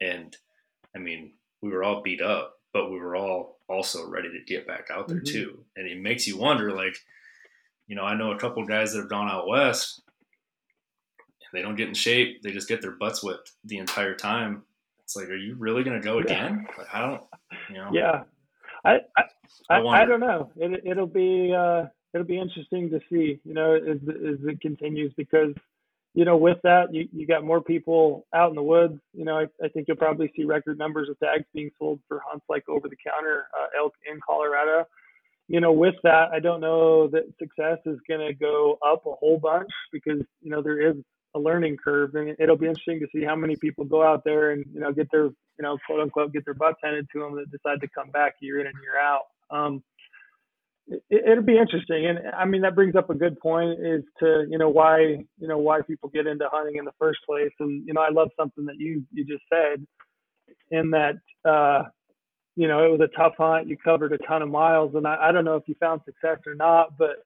And I mean, we were all beat up, but we were all also ready to get back out there mm-hmm. too. And it makes you wonder, like, you know, I know a couple guys that have gone out west. They don't get in shape. They just get their butts whipped the entire time. It's like, are you really going to go again? Like, I don't, you know. Yeah, I I, I, I don't know. It it'll be uh, it'll be interesting to see. You know, as as it continues because you know with that you you got more people out in the woods. You know, I, I think you'll probably see record numbers of tags being sold for hunts like over the counter uh, elk in Colorado. You know, with that, I don't know that success is going to go up a whole bunch because you know there is a learning curve, and it'll be interesting to see how many people go out there and you know get their you know quote unquote get their butts handed to them that decide to come back year in and year out. Um, it, will be interesting, and I mean that brings up a good point is to you know why you know why people get into hunting in the first place, and you know I love something that you you just said, in that uh, you know it was a tough hunt, you covered a ton of miles, and I, I don't know if you found success or not, but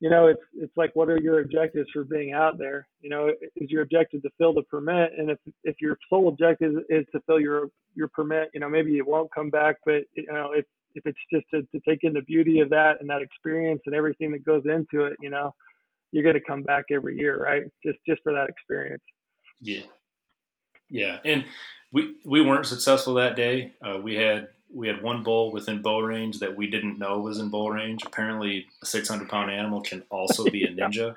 you know, it's it's like what are your objectives for being out there? You know, is your objective to fill the permit? And if if your sole objective is to fill your your permit, you know, maybe it won't come back. But you know, if if it's just to, to take in the beauty of that and that experience and everything that goes into it, you know, you're going to come back every year, right? Just just for that experience. Yeah, yeah, and we we weren't successful that day. Uh, we had we had one bull within bow range that we didn't know was in bow range. Apparently, a 600 pound animal can also be a ninja.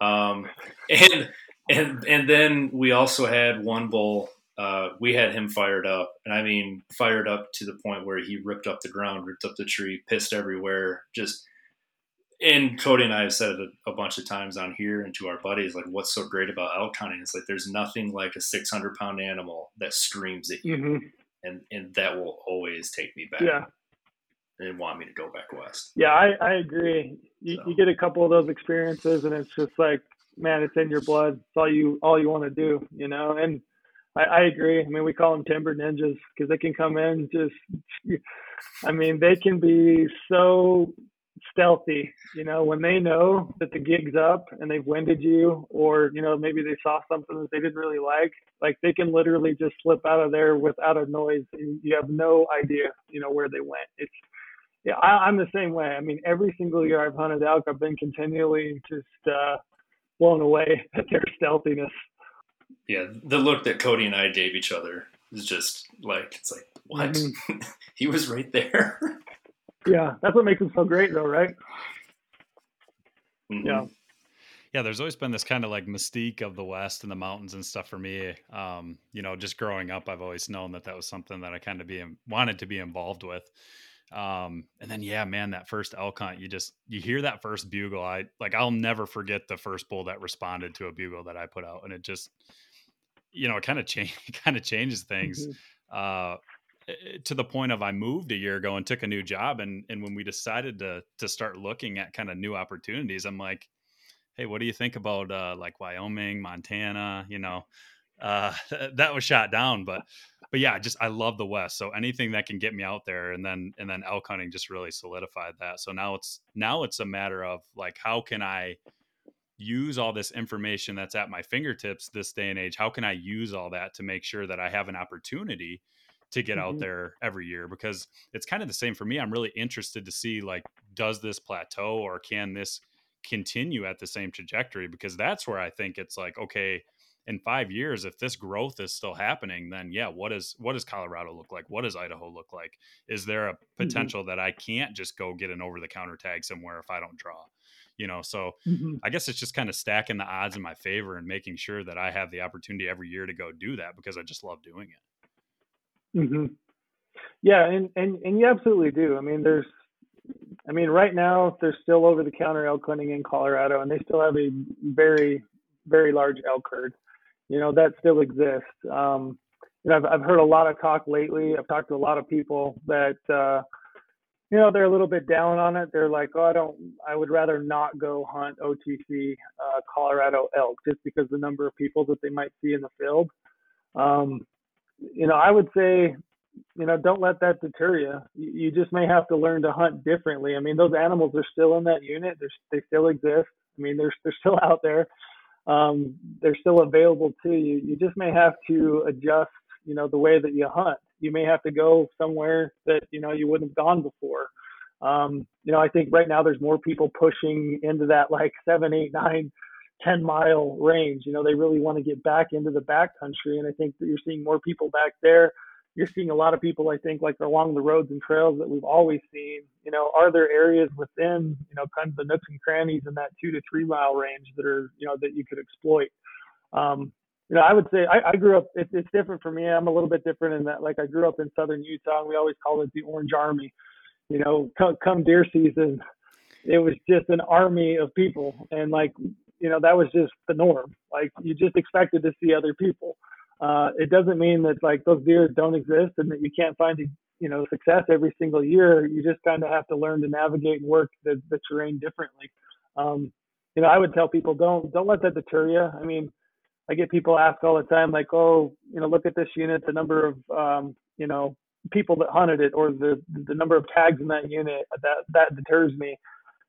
Um, and and and then we also had one bull. Uh, we had him fired up, and I mean fired up to the point where he ripped up the ground, ripped up the tree, pissed everywhere. Just and Cody and I have said it a, a bunch of times on here and to our buddies, like what's so great about elk hunting? It's like there's nothing like a 600 pound animal that screams at you. Mm-hmm and and that will always take me back. Yeah. And want me to go back west. Yeah, I, I agree. You, so. you get a couple of those experiences, and it's just like, man, it's in your blood. It's all you all you want to do, you know. And I, I agree. I mean, we call them timber ninjas because they can come in just. I mean, they can be so stealthy. You know, when they know that the gig's up and they've winded you, or you know maybe they saw something that they didn't really like, like they can literally just slip out of there without a noise, and you have no idea, you know, where they went. It's yeah, I, I'm the same way. I mean, every single year I've hunted elk, I've been continually just uh, blown away at their stealthiness. Yeah, the look that Cody and I gave each other is just like it's like what mm-hmm. he was right there. Yeah, that's what makes them so great, though, right? Mm-hmm. Yeah. Yeah, there's always been this kind of like mystique of the West and the mountains and stuff for me. Um, you know, just growing up, I've always known that that was something that I kind of be wanted to be involved with. Um, and then yeah, man, that first elk hunt, you just you hear that first bugle. I like I'll never forget the first bull that responded to a bugle that I put out, and it just you know it kind of change kind of changes things. Mm-hmm. Uh, to the point of I moved a year ago and took a new job and and when we decided to to start looking at kind of new opportunities I'm like hey what do you think about uh like Wyoming Montana you know uh that was shot down but but yeah just I love the west so anything that can get me out there and then and then elk hunting just really solidified that so now it's now it's a matter of like how can I use all this information that's at my fingertips this day and age? How can I use all that to make sure that I have an opportunity to get mm-hmm. out there every year? Because it's kind of the same for me. I'm really interested to see like, does this plateau or can this continue at the same trajectory? Because that's where I think it's like, okay, in five years, if this growth is still happening, then yeah, what is what does Colorado look like? What does Idaho look like? Is there a mm-hmm. potential mm-hmm. that I can't just go get an over the counter tag somewhere if I don't draw? You know, so mm-hmm. I guess it's just kind of stacking the odds in my favor and making sure that I have the opportunity every year to go do that because I just love doing it. Mm-hmm. Yeah, and, and and you absolutely do. I mean, there's I mean, right now there's still over the counter elk hunting in Colorado, and they still have a very, very large elk herd you know that still exists. Um, you know, I've, I've heard a lot of talk lately. I've talked to a lot of people that uh, you know they're a little bit down on it. They're like, oh, I don't. I would rather not go hunt OTC uh, Colorado elk just because the number of people that they might see in the field. Um, you know, I would say, you know, don't let that deter you. You just may have to learn to hunt differently. I mean, those animals are still in that unit. They're, they still exist. I mean, they're they're still out there um, they're still available to you. You just may have to adjust, you know, the way that you hunt. You may have to go somewhere that you know you wouldn't have gone before. Um, you know, I think right now there's more people pushing into that like seven, eight, nine, ten mile range. You know, they really want to get back into the backcountry, and I think that you're seeing more people back there you're seeing a lot of people, I think, like along the roads and trails that we've always seen. You know, are there areas within, you know, kind of the nooks and crannies in that two to three mile range that are, you know, that you could exploit? Um, you know, I would say I, I grew up. It, it's different for me. I'm a little bit different in that, like, I grew up in southern Utah, and we always called it the Orange Army. You know, come, come deer season, it was just an army of people, and like, you know, that was just the norm. Like, you just expected to see other people uh, it doesn't mean that like those deer don't exist and that you can't find you know success every single year. You just kind of have to learn to navigate and work the, the terrain differently. Um, you know, I would tell people don't don't let that deter you. I mean, I get people ask all the time like, oh, you know, look at this unit, the number of um, you know people that hunted it, or the the number of tags in that unit. That that deters me.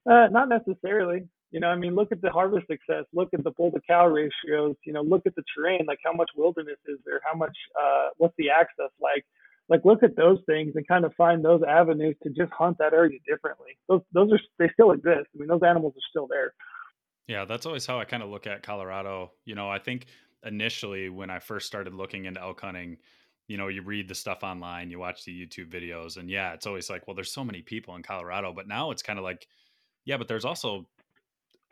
Uh, not necessarily. You know, I mean, look at the harvest success, look at the bull to cow ratios, you know, look at the terrain, like how much wilderness is there, how much, uh, what's the access like? Like, look at those things and kind of find those avenues to just hunt that area differently. Those, those are, they still exist. I mean, those animals are still there. Yeah, that's always how I kind of look at Colorado. You know, I think initially when I first started looking into elk hunting, you know, you read the stuff online, you watch the YouTube videos, and yeah, it's always like, well, there's so many people in Colorado, but now it's kind of like, yeah, but there's also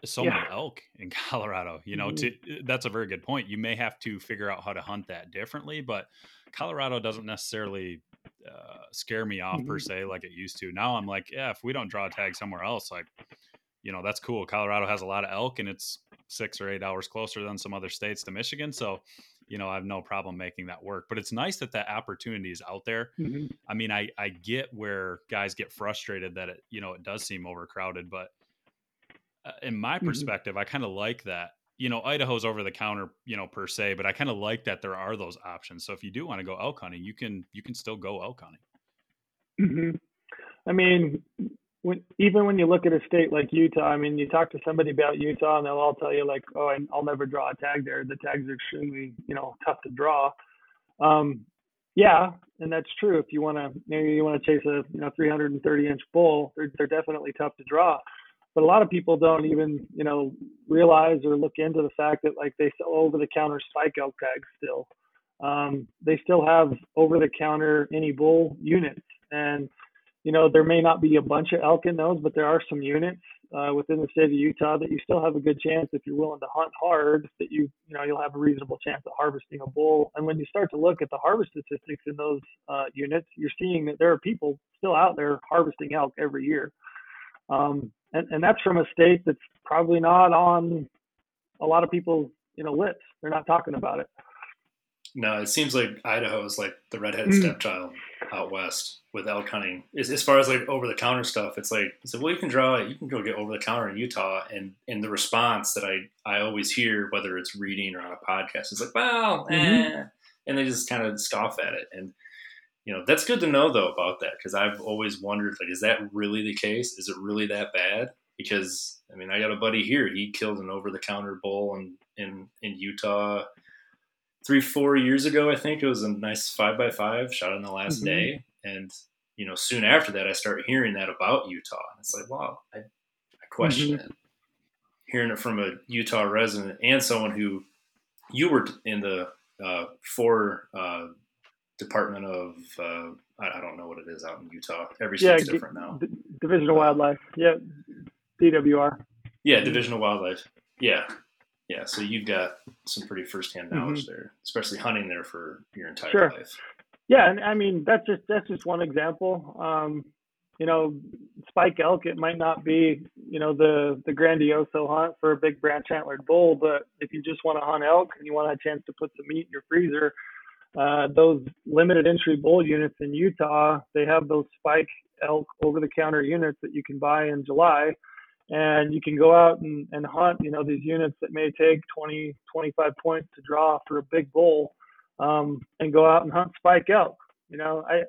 so yeah. many elk in Colorado. You know, mm-hmm. to, uh, that's a very good point. You may have to figure out how to hunt that differently, but Colorado doesn't necessarily uh, scare me off mm-hmm. per se like it used to. Now I'm like, yeah, if we don't draw a tag somewhere else, like, you know, that's cool. Colorado has a lot of elk, and it's six or eight hours closer than some other states to Michigan, so you know, I have no problem making that work. But it's nice that that opportunity is out there. Mm-hmm. I mean, I I get where guys get frustrated that it you know it does seem overcrowded, but in my mm-hmm. perspective, I kind of like that. You know, Idaho's over the counter, you know, per se, but I kind of like that there are those options. So if you do want to go elk hunting, you can you can still go elk hunting. Mm-hmm. I mean, when, even when you look at a state like Utah, I mean, you talk to somebody about Utah, and they'll all tell you like, "Oh, I'll never draw a tag there. The tags are extremely, you know, tough to draw." Um, yeah, and that's true. If you want to, maybe you want to chase a, you know, 330 inch bull, they're, they're definitely tough to draw but a lot of people don't even you know realize or look into the fact that like they sell over the counter spike elk tags still. Um, they still have over the counter any bull units. And you know there may not be a bunch of elk in those but there are some units uh, within the state of utah that you still have a good chance if you're willing to hunt hard that you you know you'll have a reasonable chance of harvesting a bull. And when you start to look at the harvest statistics in those uh, units you're seeing that there are people still out there harvesting elk every year. Um, and, and that's from a state that's probably not on a lot of people's you know lips. They're not talking about it. No, it seems like Idaho is like the redheaded mm. stepchild out west with elk hunting. As, as far as like over the counter stuff, it's like it's like well, you can draw, it, you can go get over the counter in Utah, and and the response that I I always hear, whether it's reading or on a podcast, is like, well, mm-hmm. eh, and they just kind of scoff at it. And you know that's good to know though about that because I've always wondered like is that really the case? Is it really that bad? because I mean I got a buddy here. He killed an over the counter bull in, in in Utah three four years ago. I think it was a nice five by five shot on the last mm-hmm. day, and you know soon after that I started hearing that about Utah, and it's like wow, I, I question mm-hmm. it. Hearing it from a Utah resident and someone who you were in the uh, for uh, Department of uh, I, I, don't know what it is out in Utah. Every state's yeah, different now. D- Division of Wildlife. Yeah, DWR. Yeah, Division of Wildlife. Yeah, yeah. So you've got some pretty firsthand knowledge mm-hmm. there, especially hunting there for your entire sure. life. Yeah, and I mean that's just that's just one example. Um, you know, spike elk, it might not be, you know, the the grandioso hunt for a big branch antlered bull, but if you just want to hunt elk and you want a chance to put some meat in your freezer, uh, those limited entry bull units in Utah, they have those spike elk over the counter units that you can buy in July. And you can go out and, and hunt, you know, these units that may take 20, 25 points to draw for a big bull um, and go out and hunt spike elk. You know, I,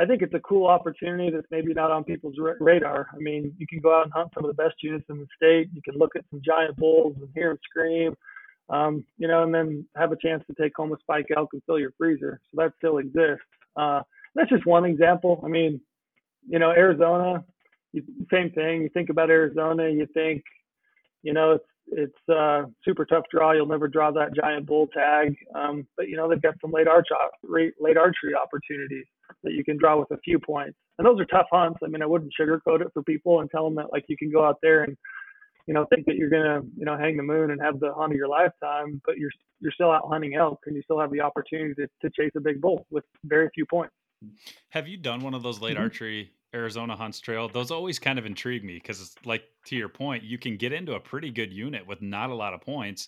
I think it's a cool opportunity that's maybe not on people's radar. I mean, you can go out and hunt some of the best units in the state. You can look at some giant bulls and hear them scream, um, you know, and then have a chance to take home a spike elk and fill your freezer. So that still exists. Uh, that's just one example. I mean, you know, Arizona, same thing. You think about Arizona, you think, you know, it's it's a super tough draw. You'll never draw that giant bull tag. Um, but you know, they've got some late arch late archery opportunities that you can draw with a few points. And those are tough hunts. I mean, I wouldn't sugarcoat it for people and tell them that like you can go out there and you know think that you're gonna you know hang the moon and have the hunt of your lifetime, but you're you're still out hunting elk and you still have the opportunity to, to chase a big bull with very few points. Have you done one of those late mm-hmm. archery Arizona hunts trail? Those always kind of intrigue me because it's like to your point, you can get into a pretty good unit with not a lot of points.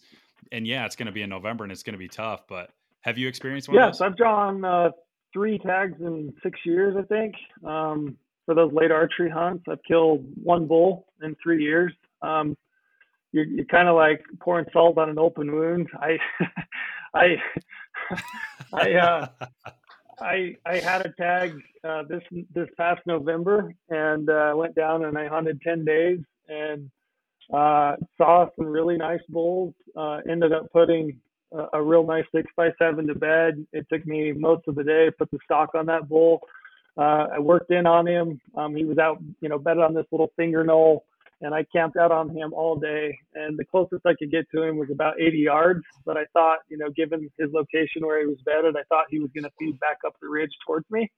And yeah, it's going to be in November and it's going to be tough. But have you experienced one? Yes, I've drawn uh, three tags in six years, I think. Um, for those late archery hunts, I've killed one bull in three years. Um, you're, you're kind of like pouring salt on an open wound. I, I, I, uh, I, I had a tag uh, this this past November and uh, went down and I hunted ten days and uh, saw some really nice bulls. Uh, ended up putting a, a, real nice six by seven to bed. It took me most of the day to put the stock on that bull. Uh, I worked in on him. Um, he was out, you know, bedded on this little finger knoll, and I camped out on him all day. And the closest I could get to him was about 80 yards. But I thought, you know, given his location where he was bedded, I thought he was going to feed back up the ridge towards me.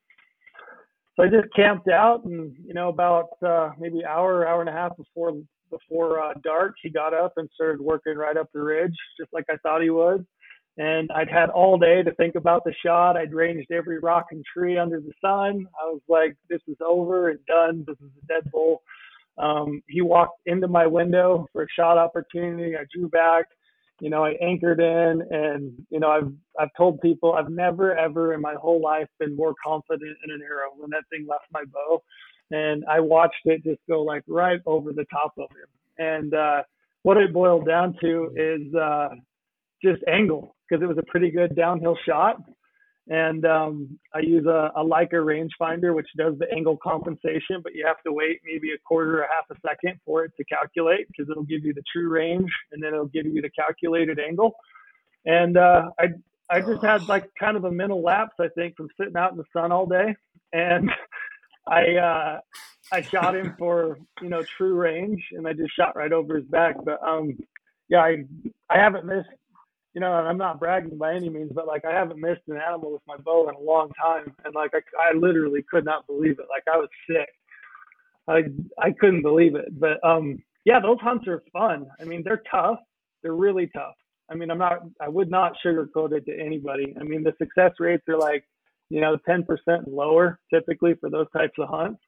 So I just camped out, and you know, about uh, maybe hour, hour and a half before before uh, dark, he got up and started working right up the ridge, just like I thought he would. And I'd had all day to think about the shot. I'd ranged every rock and tree under the sun. I was like, this is over and done. This is a dead bull. Um, he walked into my window for a shot opportunity. I drew back you know, I anchored in and, you know, I've, I've told people I've never, ever in my whole life been more confident in an arrow when that thing left my bow. And I watched it just go like right over the top of him. And, uh, what it boiled down to is, uh, just angle because it was a pretty good downhill shot. And um, I use a, a Leica rangefinder, which does the angle compensation, but you have to wait maybe a quarter or half a second for it to calculate because it'll give you the true range and then it'll give you the calculated angle. And uh, I I just had like kind of a mental lapse, I think, from sitting out in the sun all day, and I uh, I shot him for you know true range, and I just shot right over his back. But um, yeah, I I haven't missed you know, I'm not bragging by any means, but like I haven't missed an animal with my bow in a long time, and like I, I literally could not believe it. Like I was sick. I I couldn't believe it. But um, yeah, those hunts are fun. I mean, they're tough. They're really tough. I mean, I'm not. I would not sugarcoat it to anybody. I mean, the success rates are like, you know, 10% lower typically for those types of hunts.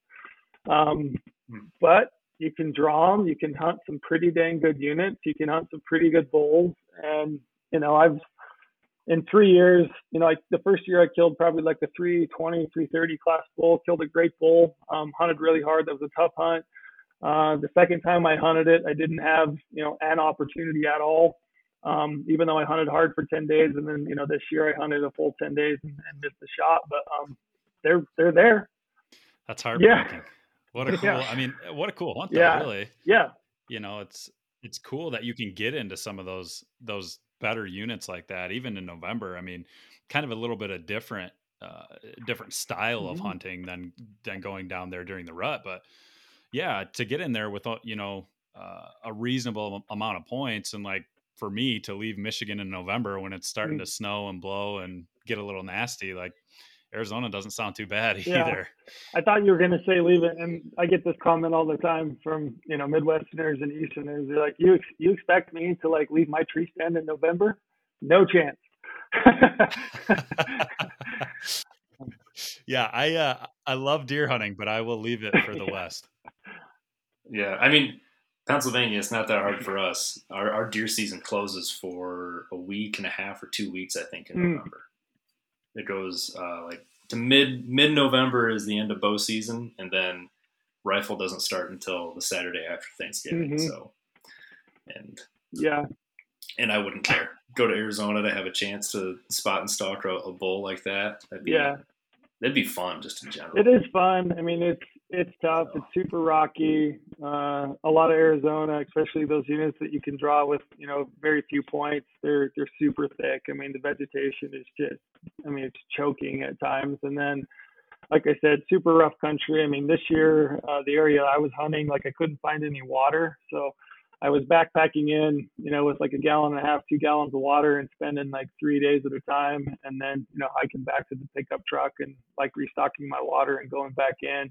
Um, hmm. but you can draw them. You can hunt some pretty dang good units. You can hunt some pretty good bulls, and you know, I've in three years, you know, like the first year I killed probably like a 320, 330 class bull, killed a great bull, um, hunted really hard. That was a tough hunt. Uh, the second time I hunted it, I didn't have, you know, an opportunity at all. Um, even though I hunted hard for 10 days. And then, you know, this year I hunted a full 10 days and, and missed the shot, but um, they're, they're there. That's heartbreaking. Yeah. What a cool! Yeah. I mean, what a cool hunt, though, Yeah. really. Yeah. You know, it's it's cool that you can get into some of those those better units like that, even in November. I mean, kind of a little bit of different uh different style of Mhm. hunting than than going down there during the rut, but yeah, to get in there with you know uh, a reasonable amount of points, and like for me to leave Michigan in November when it's starting Mm. to snow and blow and get a little nasty, like Arizona doesn't sound too bad Yeah. either. I thought you were going to say leave it, and I get this comment all the time from you know Midwesterners and Easterners. They're like, "You you expect me to like leave my tree stand in November? No chance." yeah, I uh, I love deer hunting, but I will leave it for the West. Yeah, I mean, Pennsylvania, it's not that hard for us. Our, our deer season closes for a week and a half or two weeks, I think, in Mm. November. It goes uh, like to mid mid November is the end of bow season, and then rifle doesn't start until the Saturday after Thanksgiving. Mhm. So, and yeah, and I wouldn't care. Go to Arizona to have a chance to spot and stalk a, a bull like that. That'd be, yeah. that'd be fun just in general. It is fun. I mean, it's it's tough. It's super rocky. Uh, a lot of Arizona, especially those units that you can draw with, you know, very few points. They're they're super thick. I mean, the vegetation is just, I mean, it's choking at times. And then, like I said, super rough country. I mean, this year, uh, the area I was hunting, like I couldn't find any water, so I was backpacking in, you know, with like a gallon and a half, two gallons of water, and spending like three days at a time, and then you know hiking back to the pickup truck and like restocking my water and going back in.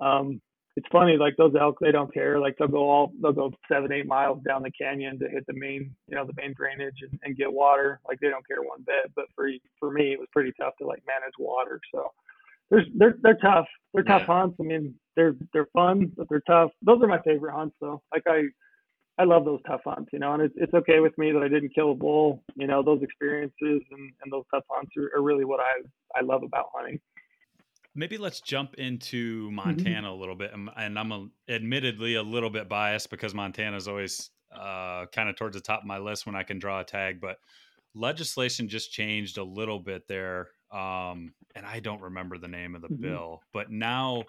Um, it's funny, like those elk, they don't care. Like they'll go all, they'll go seven, eight miles down the canyon to hit the main, you know, the main drainage and, and get water. Like they don't care one bit. But for for me, it was pretty tough to like manage water. So there's they're they're tough. They're tough Yeah. hunts. I mean, they're they're fun, but they're tough. Those are my favorite hunts, though. Like I I love those tough hunts, you know, and it's it's okay with me that I didn't kill a bull. You know, those experiences and, and those tough hunts are, are really what I I love about hunting. Maybe let's jump into Mm-hmm. Montana a little bit, and and I'm a, admittedly a little bit biased because Montana is always uh, kind of towards the top of my list when I can draw a tag, but legislation just changed a little bit there, um, and I don't remember the name of the Mhm. bill, but now,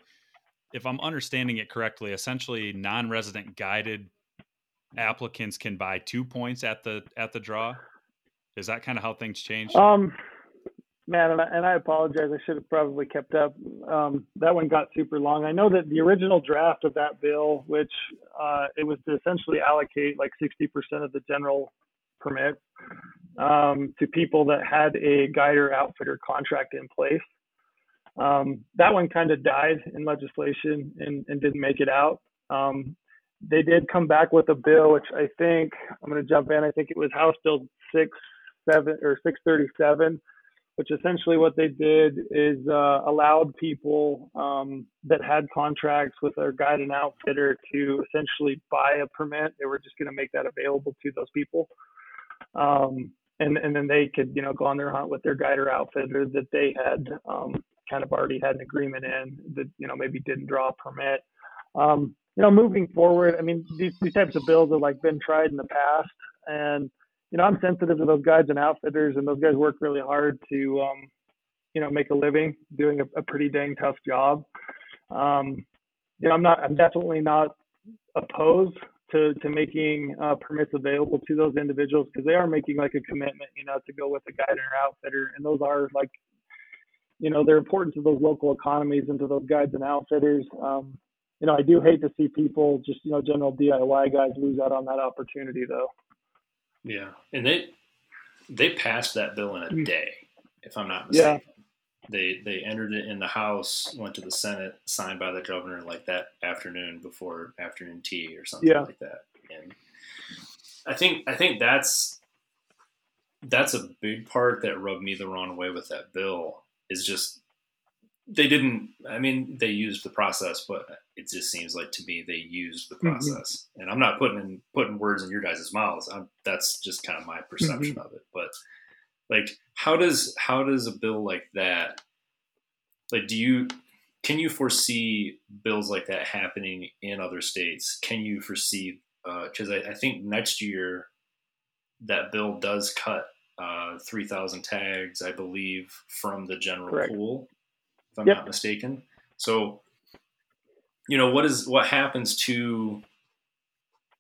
if I'm understanding it correctly, essentially non-resident guided applicants can buy two points at the at the draw. Is that kind of how things changed? Um, man, and I, and I apologize. I should have probably kept up. Um, that one got super long. I know that the original draft of that bill, which uh, it was to essentially allocate like 60% of the general permit um, to people that had a guide or outfitter contract in place. Um, that one kind of died in legislation and, and didn't make it out. Um, they did come back with a bill, which I think I'm going to jump in. I think it was House Bill six seven or 637, which essentially what they did is uh, allowed people um, that had contracts with their guide and outfitter to essentially buy a permit. They were just going to make that available to those people. Um, and, and then they could, you know, go on their hunt with their guide or outfitter that they had um, kind of already had an agreement in that, you know, maybe didn't draw a permit. Um, you know, moving forward, I mean, these, these types of bills have like been tried in the past and, you know, I'm sensitive to those guides and outfitters, and those guys work really hard to, um, you know, make a living doing a, a pretty dang tough job. Um, you know, I'm not, I'm definitely not opposed to to making uh, permits available to those individuals because they are making like a commitment, you know, to go with a guide or outfitter, and those are like, you know, they're important to those local economies and to those guides and outfitters. Um, you know, I do hate to see people just, you know, general DIY guys lose out on that opportunity though. Yeah, and they they passed that bill in a Mm. day, if I'm not Yeah. mistaken. They they entered it in the House, went to the Senate, signed by the governor like that afternoon before afternoon tea or something Yeah. like that. And I think I think that's that's a big part that rubbed me the wrong way with that bill is just they didn't i mean they used the process but it just seems like to me they used the Mhm. process. And i'm not putting in putting words in your guys' mouths. I'm, that's just kind of my perception of it. But like how does how does a bill like that like do you can you foresee bills like that happening in other states? Can you foresee because I, I think next year that bill does cut uh, 3,000 tags, I believe, from the general Correct. pool, if I'm Yep. not mistaken. So, you know, what is what happens to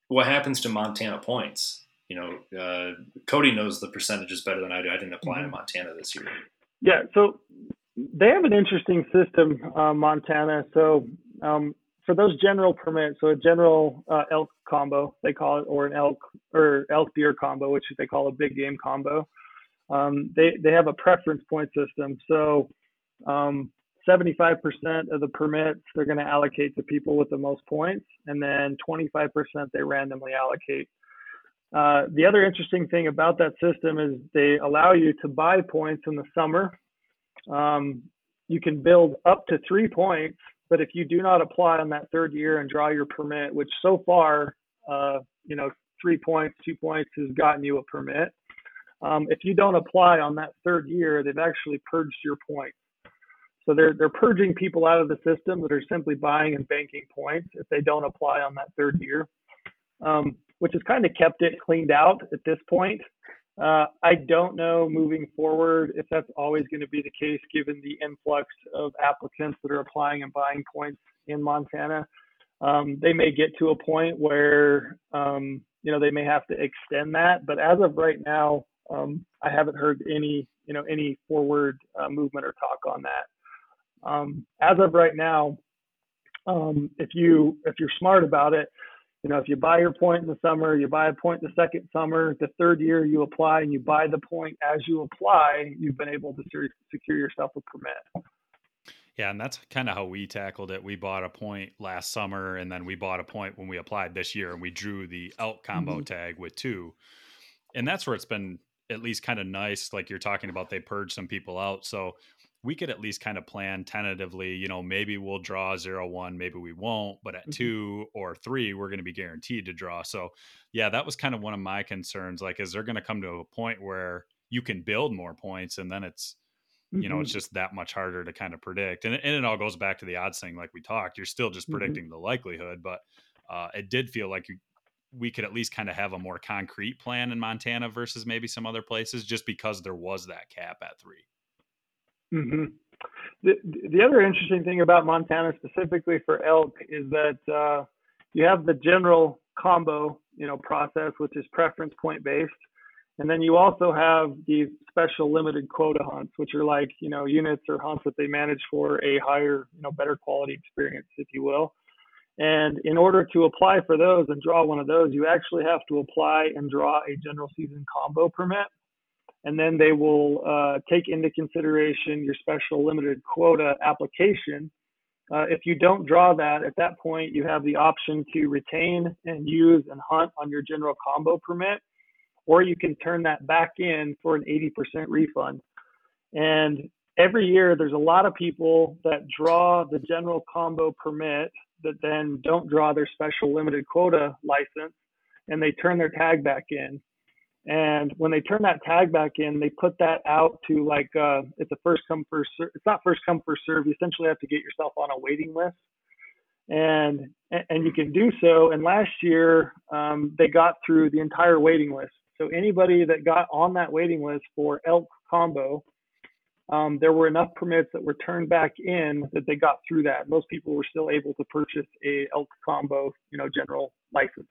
what happens to Montana points? You know, uh, Cody knows the percentages better than I do. I didn't apply mm-hmm. in Montana this year. Yeah, so they have an interesting system, uh, Montana. So um, for those general permits, so a general uh, elk combo, they call it, or an elk or elk deer combo, which they call a big game combo. Um, they they have a preference point system. So um, 75% of the permits they're going to allocate to people with the most points, and then 25% they randomly allocate. Uh, the other interesting thing about that system is they allow you to buy points in the summer. Um, you can build up to three points, but if you do not apply on that third year and draw your permit, which so far, uh, you know, three points, two points has gotten you a permit. Um, if you don't apply on that third year, they've actually purged your points. So they're they're purging people out of the system that are simply buying and banking points if they don't apply on that third year, um, which has kind of kept it cleaned out at this point. Uh, I don't know moving forward if that's always going to be the case, given the influx of applicants that are applying and buying points in Montana. Um, they may get to a point where um, you know they may have to extend that, but as of right now, um, I haven't heard any you know any forward uh, movement or talk on that. Um, as of right now, um, if you if you're smart about it, you know if you buy your point in the summer, you buy a point in the second summer, the third year you apply and you buy the point as you apply, you've been able to secure yourself a permit. Yeah, and that's kind of how we tackled it. We bought a point last summer, and then we bought a point when we applied this year, and we drew the elk combo mm-hmm. tag with two. And that's where it's been at least kind of nice. Like you're talking about, they purged some people out. So we could at least kind of plan tentatively, you know, maybe we'll draw zero one, maybe we won't, but at mm-hmm. two or three, we're going to be guaranteed to draw. So, yeah, that was kind of one of my concerns. Like, is there going to come to a point where you can build more points and then it's, you know, it's mm-hmm. just that much harder to kind of predict. And, and it all goes back to the odds thing, like we talked. You're still just mm-hmm. predicting mm-hmm. the likelihood, but uh, it did feel like you, we could at least kind of have a more concrete plan in Montana versus maybe some other places, just because there was that cap at three. Mm-hmm. The, the other interesting thing about Montana specifically for elk is that uh, you have the general combo, you know, process, which is preference point based. And then you also have these special limited quota hunts, which are like, you know, units or hunts that they manage for a higher, you know, better quality experience, if you will. And in order to apply for those and draw one of those, you actually have to apply and draw a general season combo permit and then they will uh, take into consideration your special limited quota application. Uh, if you don't draw that, at that point, you have the option to retain and use and hunt on your general combo permit, or you can turn that back in for an 80% refund. And every year, there's a lot of people that draw the general combo permit that then don't draw their special limited quota license and they turn their tag back in. And when they turn that tag back in, they put that out to like uh, it's a first come first serve. It's not first come first serve. You essentially have to get yourself on a waiting list, and and you can do so. And last year um, they got through the entire waiting list. So anybody that got on that waiting list for elk combo, um, there were enough permits that were turned back in that they got through that. Most people were still able to purchase a elk combo, you know, general license.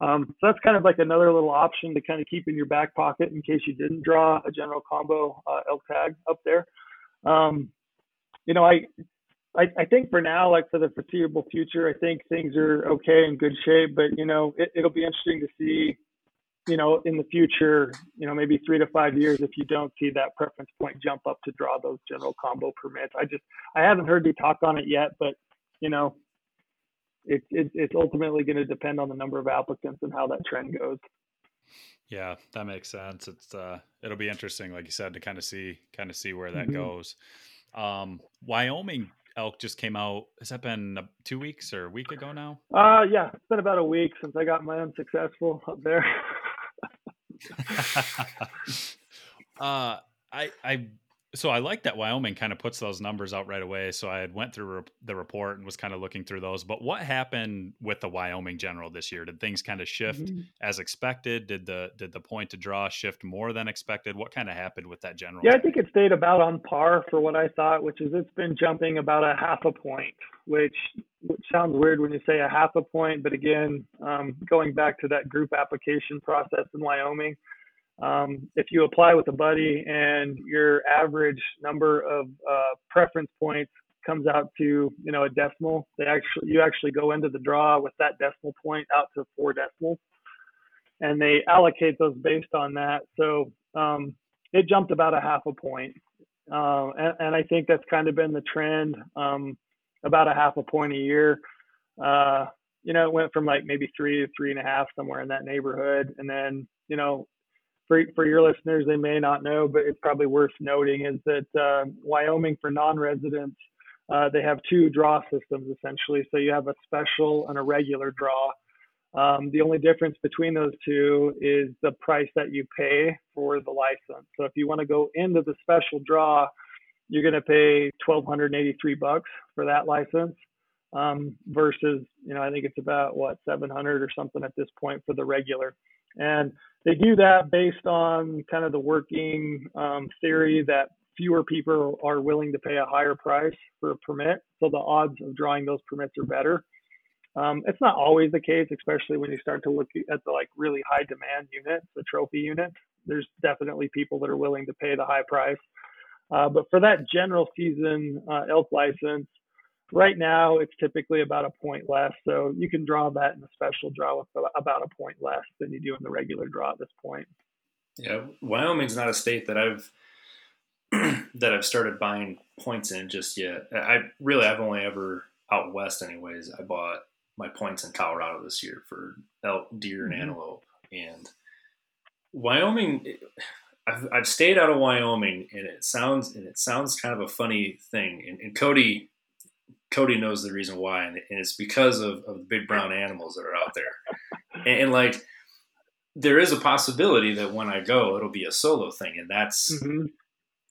Um, so that's kind of like another little option to kind of keep in your back pocket in case you didn't draw a general combo uh, elk tag up there. Um, you know, I, I, I think for now, like for the foreseeable future, I think things are okay in good shape. But you know, it, it'll be interesting to see, you know, in the future, you know, maybe three to five years, if you don't see that preference point jump up to draw those general combo permits. I just I haven't heard you talk on it yet, but you know, it, it, it's ultimately going to depend on the number of applicants and how that trend goes. Yeah, that makes sense. It's uh, it'll be interesting, like you said, to kind of see kind of see where that mm-hmm. goes. Um, Wyoming elk just came out. Has that been two weeks or a week ago now? Uh, yeah, it's been about a week since I got my unsuccessful up there. uh, I I so I like that Wyoming kind of puts those numbers out right away. So I had went through the report and was kind of looking through those. But what happened with the Wyoming General this year? Did things kind of shift mm-hmm. as expected? Did the did the point to draw shift more than expected? What kind of happened with that general? Yeah, I think it stayed about on par for what I thought, which is it's been jumping about a half a point, which which sounds weird when you say a half a point, but again, um, going back to that group application process in Wyoming um, if you apply with a buddy and your average number of uh, preference points comes out to you know a decimal, they actually you actually go into the draw with that decimal point out to four decimals, and they allocate those based on that. So um, it jumped about a half a point, uh, and, and, I think that's kind of been the trend, um, about a half a point a year. Uh, you know, it went from like maybe three to three and a half somewhere in that neighborhood, and then you know for, for your listeners, they may not know, but it's probably worth noting is that uh, Wyoming for non-residents, uh, they have two draw systems essentially. So you have a special and a regular draw. Um, the only difference between those two is the price that you pay for the license. So if you want to go into the special draw, you're going to pay 1,283 bucks for that license um, versus, you know, I think it's about what 700 or something at this point for the regular. And they do that based on kind of the working um, theory that fewer people are willing to pay a higher price for a permit. So the odds of drawing those permits are better. Um, it's not always the case, especially when you start to look at the like really high demand units, the trophy units. There's definitely people that are willing to pay the high price. Uh, but for that general season uh, elk license, Right now, it's typically about a point less. So you can draw that in a special draw with about a point less than you do in the regular draw at this point. Yeah, Wyoming's not a state that I've that I've started buying points in just yet. I really I've only ever out west anyways. I bought my points in Colorado this year for elk, deer, and mm-hmm. antelope. And Wyoming, I've, I've stayed out of Wyoming, and it sounds and it sounds kind of a funny thing. And, and Cody Cody knows the reason why, and, it's because of, of the big brown animals that are out there. And, and, like, there is a possibility that when I go, it'll be a solo thing, and that's mm-hmm.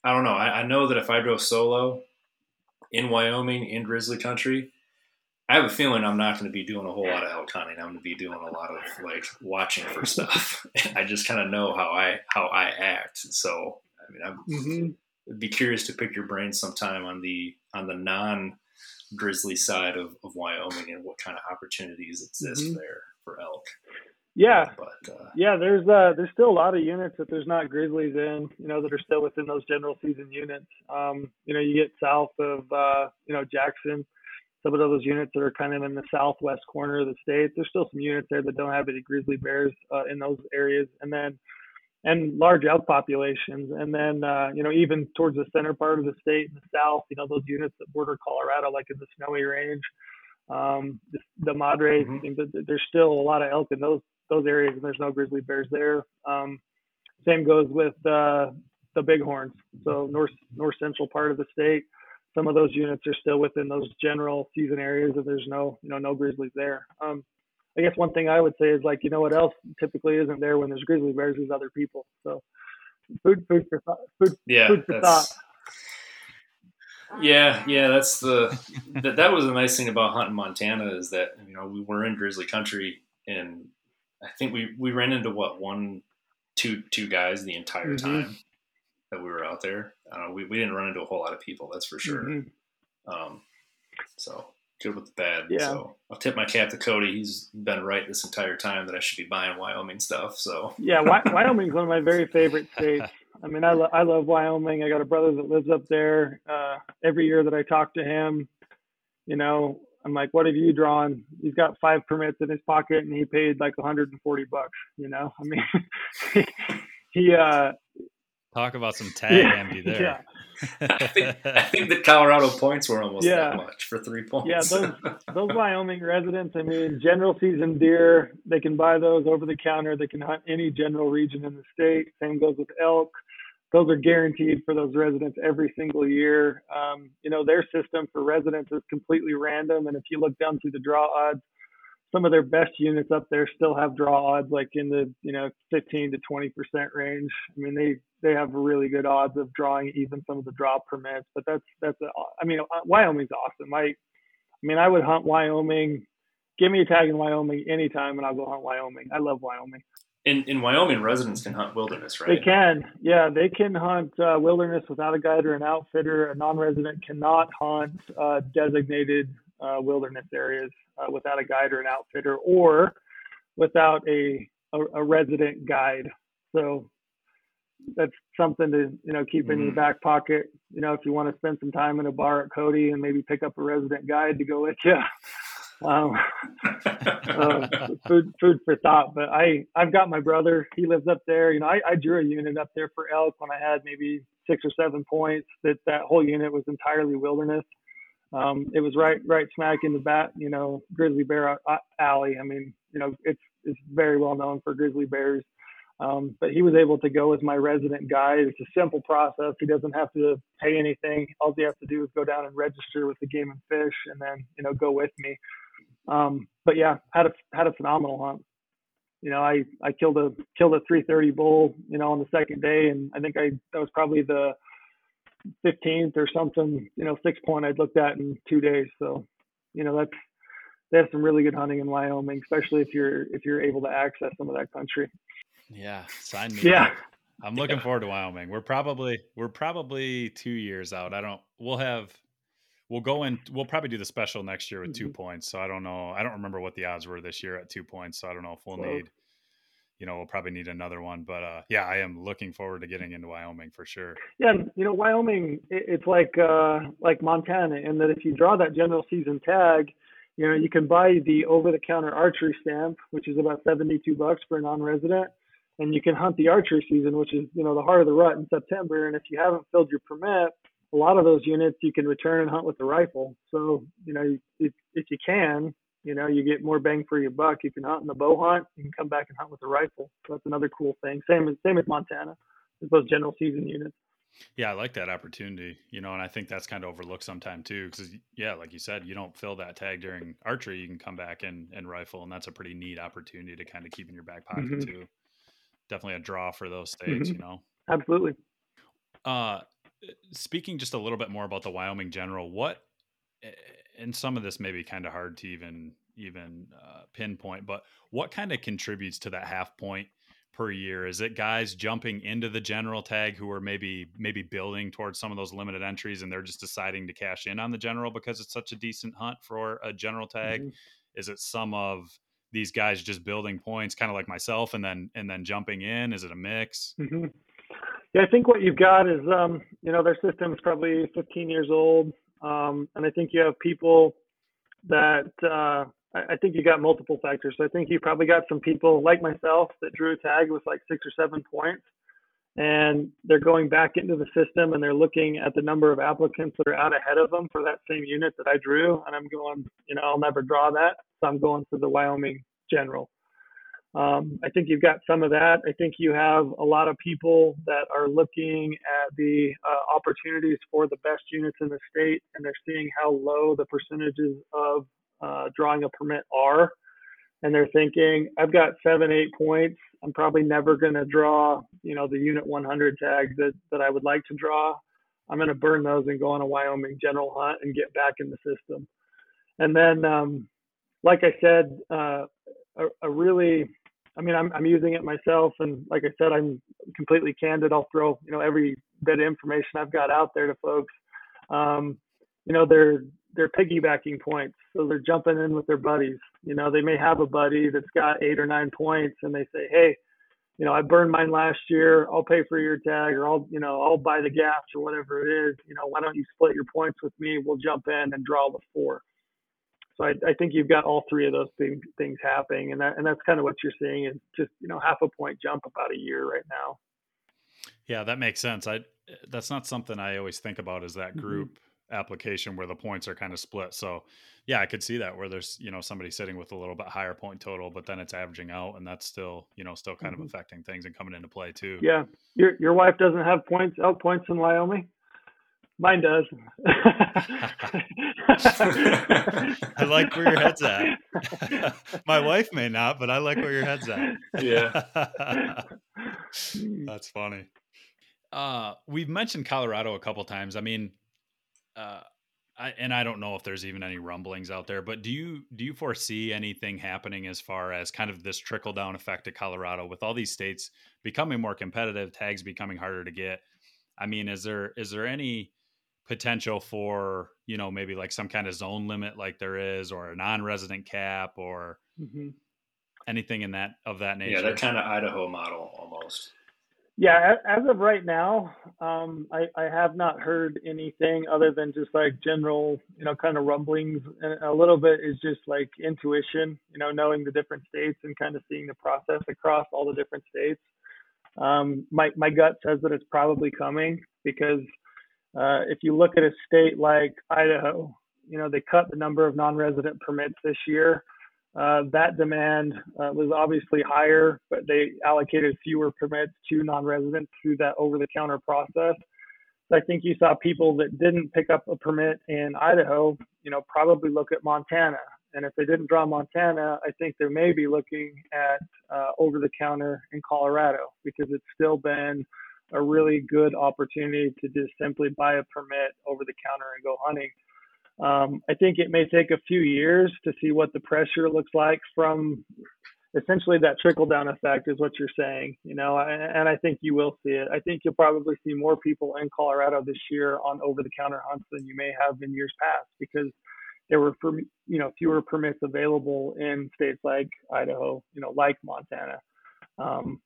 I don't know. I, I, know that if I go solo in Wyoming in grizzly country, I have a feeling I'm not going to be doing a whole lot of elk hunting. I'm going to be doing a lot of like watching for stuff. I just kind of know how I how I act. So I mean, I'm mm-hmm. be curious to pick your brain sometime on the on the non grizzly side of, of Wyoming and what kind of opportunities exist mm-hmm. there for elk. Yeah, but uh, yeah, there's uh, there's still a lot of units that there's not grizzlies in, you know, that are still within those general season units. Um, you know, you get south of uh, you know Jackson, some of those units that are kind of in the southwest corner of the state. There's still some units there that don't have any grizzly bears uh, in those areas, and then and large elk populations. And then, uh, you know, even towards the center part of the state in the south, you know, those units that border Colorado, like in the Snowy Range, um, the, the Madres, mm-hmm. there's still a lot of elk in those those areas, and there's no grizzly bears there. Um, same goes with uh, the Bighorns. So north north central part of the state, some of those units are still within those general season areas, and there's no you know no grizzlies there. Um, I guess one thing I would say is like, you know what else typically isn't there when there's grizzly bears is other people. So food, food for thought, food, yeah, food for thought. Yeah, yeah, that's the that, that was the nice thing about hunting Montana is that you know we were in grizzly country and I think we we ran into what one two two guys the entire mm-hmm. time that we were out there. Uh, we we didn't run into a whole lot of people, that's for sure. Mm-hmm. Um, so good with the bad. Yeah. So I'll tip my cap to Cody. He's been right this entire time that I should be buying Wyoming stuff. So yeah, Wyoming's one of my very favorite states. I mean, I, lo- I love Wyoming. I got a brother that lives up there. Uh, every year that I talk to him, you know, I'm like, what have you drawn? He's got five permits in his pocket and he paid like 140 bucks, you know? I mean, he, he, uh, Talk about some tag yeah, envy there. Yeah. I, think, I think the Colorado points were almost yeah. that much for three points. Yeah, those, those Wyoming residents, I mean, general season deer, they can buy those over the counter. They can hunt any general region in the state. Same goes with elk. Those are guaranteed for those residents every single year. Um, you know, their system for residents is completely random. And if you look down through the draw odds, some of their best units up there still have draw odds like in the you know 15 to 20 percent range. I mean they they have really good odds of drawing even some of the draw permits. But that's that's a, I mean uh, Wyoming's awesome. I I mean I would hunt Wyoming. Give me a tag in Wyoming anytime, and I'll go hunt Wyoming. I love Wyoming. In in Wyoming, residents can hunt wilderness, right? They can, yeah, they can hunt uh, wilderness without a guide or an outfitter. A non-resident cannot hunt uh, designated uh, wilderness areas uh, without a guide or an outfitter, or without a, a, a resident guide. So that's something to you know keep in mm. your back pocket. You know, if you want to spend some time in a bar at Cody and maybe pick up a resident guide to go with you. Um, uh, food food for thought. But I I've got my brother. He lives up there. You know, I, I drew a unit up there for elk when I had maybe six or seven points. That that whole unit was entirely wilderness. Um, it was right right smack in the bat. You know, grizzly bear alley. I mean, you know, it's it's very well known for grizzly bears. Um, but he was able to go as my resident guide. It's a simple process. He doesn't have to pay anything. All he has to do is go down and register with the game and fish, and then you know go with me. Um, but yeah, had a had a phenomenal hunt. You know, I I killed a killed a 330 bull. You know, on the second day, and I think I that was probably the 15th or something. You know, six point I'd looked at in two days. So, you know, that's they have some really good hunting in Wyoming, especially if you're if you're able to access some of that country. Yeah, sign me. Yeah. I'm looking forward to Wyoming. We're probably we're probably two years out. I don't. We'll have we'll go in. We'll probably do the special next year with mm-hmm. two points. So I don't know. I don't remember what the odds were this year at two points. So I don't know if we'll need. You know, we'll probably need another one. But uh, yeah, I am looking forward to getting into Wyoming for sure. Yeah, you know, Wyoming, it's like uh, like Montana, in that if you draw that general season tag, you know, you can buy the over-the-counter archery stamp, which is about 72 bucks for a non-resident, and you can hunt the archery season, which is you know the heart of the rut in September. And if you haven't filled your permit, a lot of those units you can return and hunt with the rifle. So, you know, if, if you can, you know, you get more bang for your buck. You can hunt in the bow hunt. You can come back and hunt with a rifle. So that's another cool thing. Same as same as Montana, those general season units. Yeah, I like that opportunity. You know, and I think that's kind of overlooked sometimes too, because yeah, like you said, you don't fill that tag during archery. You can come back and and rifle, and that's a pretty neat opportunity to kind of keep in your back pocket mm-hmm. too. Definitely a draw for those states. Mm-hmm. You know, absolutely. Uh, speaking just a little bit more about the Wyoming General, what and some of this may be kind of hard to even even uh, pinpoint, but what kind of contributes to that half point per year? Is it guys jumping into the general tag who are maybe maybe building towards some of those limited entries and they're just deciding to cash in on the general because it's such a decent hunt for a general tag? Mm-hmm. Is it some of these guys just building points, kind of like myself, and then and then jumping in? Is it a mix? Mm-hmm. Yeah, I think what you've got is, um, you know, their system is probably 15 years old, um, and I think you have people that uh, I think you got multiple factors. So I think you probably got some people like myself that drew a tag with like six or seven points, and they're going back into the system and they're looking at the number of applicants that are out ahead of them for that same unit that I drew, and I'm going, you know, I'll never draw that, so I'm going for the Wyoming General. Um, I think you've got some of that. I think you have a lot of people that are looking at the uh, opportunities for the best units in the state, and they're seeing how low the percentages of uh, drawing a permit are. And they're thinking, I've got seven, eight points. I'm probably never going to draw, you know, the unit 100 tag that, that I would like to draw. I'm going to burn those and go on a Wyoming general hunt and get back in the system. And then, um, like I said, uh, a, a really I mean, I'm I'm using it myself, and like I said, I'm completely candid. I'll throw you know every bit of information I've got out there to folks. Um, you know, they're they're piggybacking points, so they're jumping in with their buddies. You know, they may have a buddy that's got eight or nine points, and they say, hey, you know, I burned mine last year. I'll pay for your tag, or I'll, you know, I'll buy the gas or whatever it is. You know, why don't you split your points with me? We'll jump in and draw the four. So I, I, think you've got all three of those things, things happening, and that and that's kind of what you're seeing is just you know half a point jump about a year right now. Yeah, that makes sense. I that's not something I always think about is that mm-hmm. group mm-hmm. application where the points are kind of split. So yeah, I could see that where there's you know somebody sitting with a little bit higher point total, but then it's averaging out, and that's still you know still kind mm-hmm. of affecting things and coming into play too. Yeah, your your wife doesn't have points elk points in Wyoming. Mine does. I like where your head's at. My wife may not, but I like where your head's at. Yeah. That's funny. Uh, we've mentioned Colorado a couple times. I mean, uh, I, and I don't know if there's even any rumblings out there, but do you do you foresee anything happening as far as kind of this trickle down effect to Colorado with all these states becoming more competitive, tags becoming harder to get? I mean, is there is there any potential for you know maybe like some kind of zone limit like there is, or a non-resident cap, or mm-hmm. anything in that of that nature? Yeah, that kind of Idaho model almost. Yeah, as of right now, um, I, I have not heard anything other than just like general, you know, kind of rumblings. And a little bit is just like intuition, you know, knowing the different states and kind of seeing the process across all the different states. Um, my my gut says that it's probably coming because uh, if you look at a state like Idaho, you know, they cut the number of non-resident permits this year. Uh, that demand uh, was obviously higher, but they allocated fewer permits to non-residents through that over-the-counter process. So I think you saw people that didn't pick up a permit in Idaho, you know, probably look at Montana. And if they didn't draw Montana, I think they may be looking at uh, over-the-counter in Colorado because it's still been a really good opportunity to just simply buy a permit over the counter and go hunting. Um, I think it may take a few years to see what the pressure looks like from essentially that trickle down effect is what you're saying, you know, and, and I think you will see it. I think you'll probably see more people in Colorado this year on over the counter hunts than you may have in years past because there were, you know, fewer permits available in states like Idaho, you know, like Montana. Um,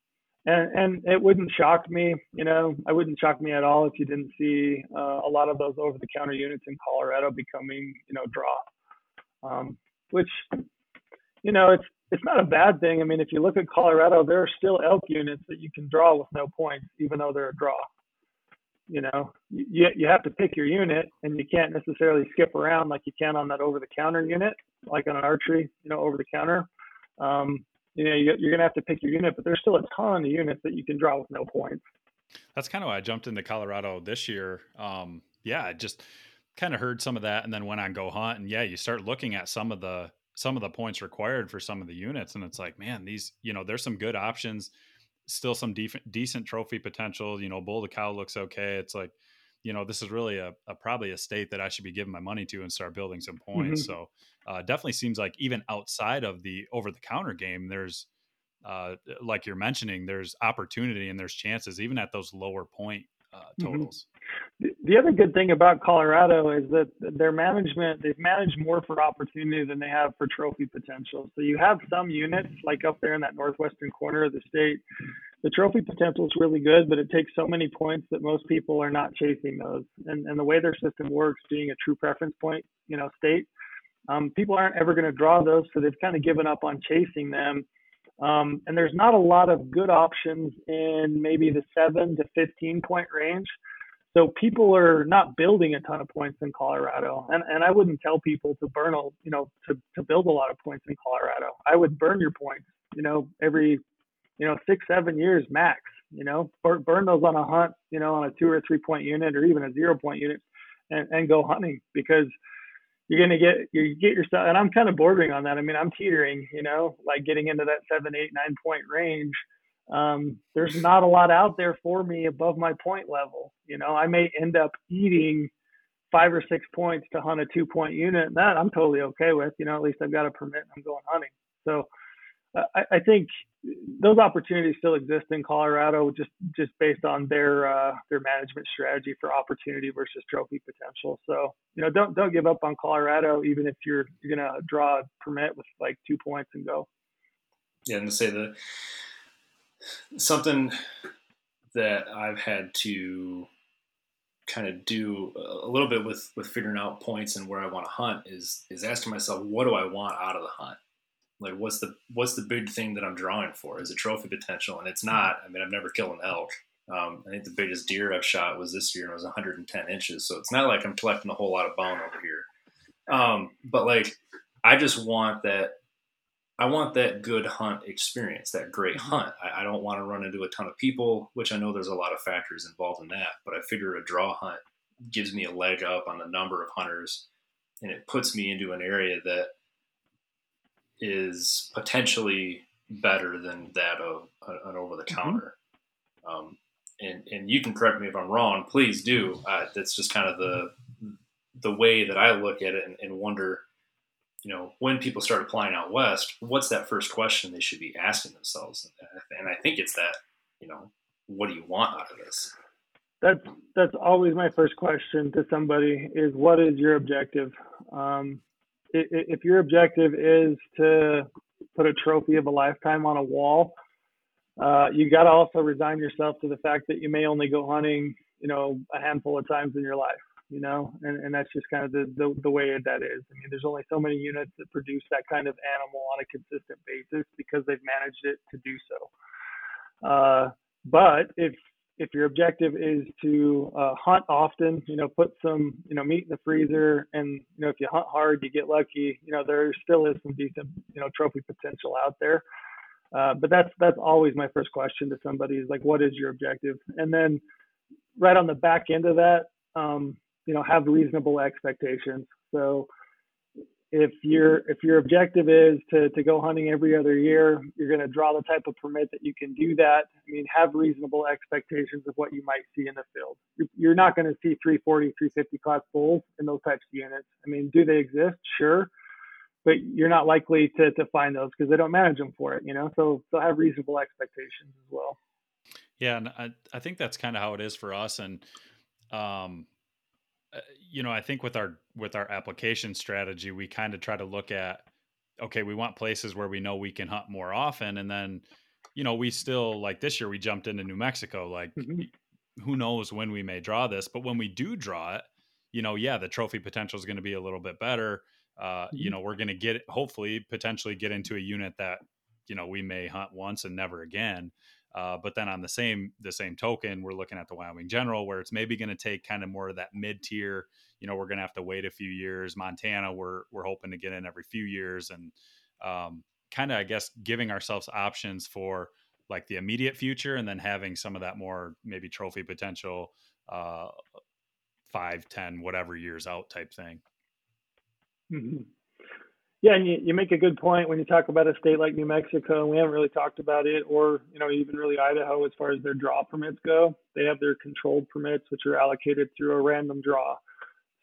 and and it wouldn't shock me, you know, I wouldn't shock me at all if you didn't see uh, a lot of those over-the-counter units in Colorado becoming, you know, draw, um, which, you know, it's it's not a bad thing. I mean, if you look at Colorado, there are still elk units that you can draw with no points, even though they're a draw. You know, you you have to pick your unit, and you can't necessarily skip around like you can on that over-the-counter unit, like on an archery, you know, over the counter. Um, you know, you're going to have to pick your unit, but there's still a ton of units that you can draw with no points. That's kind of why I jumped into Colorado this year. Um, yeah, I just kind of heard some of that and then went on goHUNT. And yeah, you start looking at some of the some of the points required for some of the units, and it's like, man, these you know, there's some good options, still some def- decent trophy potential. You know, Bull the Cow looks okay. It's like, you know, this is really a, a, probably a state that I should be giving my money to and start building some points. Mm-hmm. So uh, definitely seems like even outside of the over the counter game, there's uh, like you're mentioning, there's opportunity and there's chances even at those lower point uh, mm-hmm. totals. Mm-hmm. The other good thing about Colorado is that their management, they've managed more for opportunity than they have for trophy potential. So you have some units like up there in that northwestern corner of the state the trophy potential is really good, but it takes so many points that most people are not chasing those. And, and the way their system works, being a true preference point, you know, state, um, people aren't ever going to draw those, so they've kind of given up on chasing them. Um, and there's not a lot of good options in maybe the seven to 15 point range. So people are not building a ton of points in Colorado, and and I wouldn't tell people to burn a you know to to build a lot of points in Colorado. I would burn your points, you know, every you know, six, seven years max, you know, burn, burn those on a hunt, you know, on a two or three point unit or even a zero point unit and, and go hunting because you're to get, you get yourself, and I'm kind of bordering on that. I mean, I'm teetering, you know, like getting into that seven, eight, nine point range. Um, there's not a lot out there for me above my point level. You know, I may end up eating five or six points to hunt a two point unit. And that I'm totally okay with. You know, at least I've got a permit and I'm going hunting. So I, I think those opportunities still exist in Colorado, just just based on their uh, their management strategy for opportunity versus trophy potential. So you know, don't don't give up on Colorado, even if you're you're gonna draw a permit with like two points and go. Yeah, and to say the something that I've had to kind of do a little bit with with figuring out points and where I want to hunt is is asking myself, what do I want out of the hunt? Like what's the what's the big thing that I'm drawing for? Is it trophy potential? And it's not. I mean, I've never killed an elk. Um, I think the biggest deer I've shot was this year, and it was 110 inches. So it's not like I'm collecting a whole lot of bone over here. Um, but like, I just want that. I want that good hunt experience, that great mm-hmm. hunt. I, I don't want to run into a ton of people, which I know there's a lot of factors involved in that. But I figure a draw hunt gives me a leg up on the number of hunters, and it puts me into an area that is potentially better than that of an over the counter. Mm-hmm. Um, and and you can correct me if I'm wrong. Please do. Uh, that's just kind of the the way that I look at it and, and wonder, you know, when people start applying out west, what's that first question they should be asking themselves? And I think it's that, you know, what do you want out of this? That's that's always my first question to somebody is what is your objective? Um, if your objective is to put a trophy of a lifetime on a wall, uh, you got to also resign yourself to the fact that you may only go hunting, you know, a handful of times in your life, you know, and, and that's just kind of the, the, the way that is. I mean, there's only so many units that produce that kind of animal on a consistent basis because they've managed it to do so. Uh, but if if your objective is to uh, hunt often, you know, put some, you know, meat in the freezer, and you know, if you hunt hard, you get lucky. You know, there still is some decent, you know, trophy potential out there. Uh, but that's that's always my first question to somebody is like, what is your objective? And then right on the back end of that, um, you know, have reasonable expectations. So if your if your objective is to, to go hunting every other year, you're going to draw the type of permit that you can do that. I mean, have reasonable expectations of what you might see in the field. You're not going to see 340, 350 class bulls in those types of units. I mean, do they exist? Sure, but you're not likely to to find those because they don't manage them for it. You know, so so have reasonable expectations as well. Yeah, and I I think that's kind of how it is for us, and um, uh, you know, I think with our with our application strategy, we kind of try to look at okay, we want places where we know we can hunt more often, and then you know, we still like this year we jumped into New Mexico. Like, mm-hmm. who knows when we may draw this, but when we do draw it, you know, yeah, the trophy potential is going to be a little bit better. Uh, mm-hmm. You know, we're going to get hopefully potentially get into a unit that you know we may hunt once and never again. Uh, but then on the same the same token, we're looking at the Wyoming General, where it's maybe going to take kind of more of that mid tier. You know, we're going to have to wait a few years. Montana, we're we're hoping to get in every few years, and um, kind of I guess giving ourselves options for like the immediate future, and then having some of that more maybe trophy potential, uh, five, ten, whatever years out type thing. Mm-hmm. Yeah, and you, you make a good point when you talk about a state like New Mexico, and we haven't really talked about it, or you know even really Idaho as far as their draw permits go. They have their controlled permits, which are allocated through a random draw.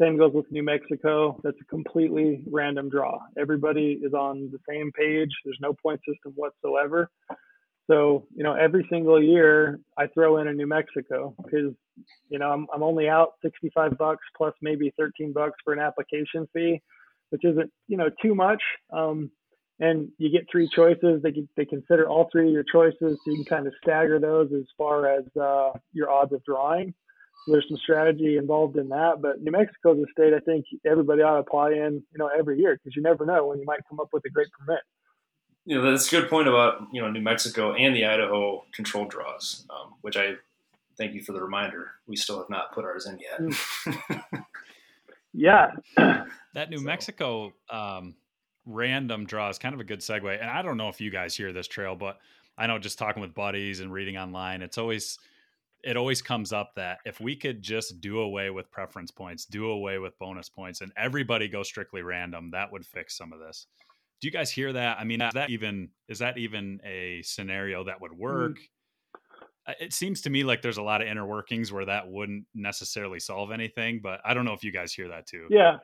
Same goes with New Mexico. That's a completely random draw. Everybody is on the same page. There's no point system whatsoever. So you know every single year I throw in a New Mexico because you know I'm I'm only out 65 bucks plus maybe 13 bucks for an application fee which isn't you know too much. Um, and you get three choices. They they consider all three of your choices, so you can kind of stagger those as far as uh, your odds of drawing. So there's some strategy involved in that. But New Mexico is a state I think everybody ought to apply in, you know, every year because you never know when you might come up with a great permit. Know, that's a good point about you know New Mexico and the Idaho control draws, um, which I thank you for the reminder. We still have not put ours in yet. Yeah. That New so. Mexico um, random draw is kind of a good segue. And I don't know if you guys hear this Trail, but I know just talking with buddies and reading online, it's always it always comes up that if we could just do away with preference points, do away with bonus points, and everybody go strictly random, that would fix some of this. Do you guys hear that? I mean, is that even is that even a scenario that would work? Mm it seems to me like there's a lot of inner workings where that wouldn't necessarily solve anything, but I don't know if you guys hear that too. Yeah.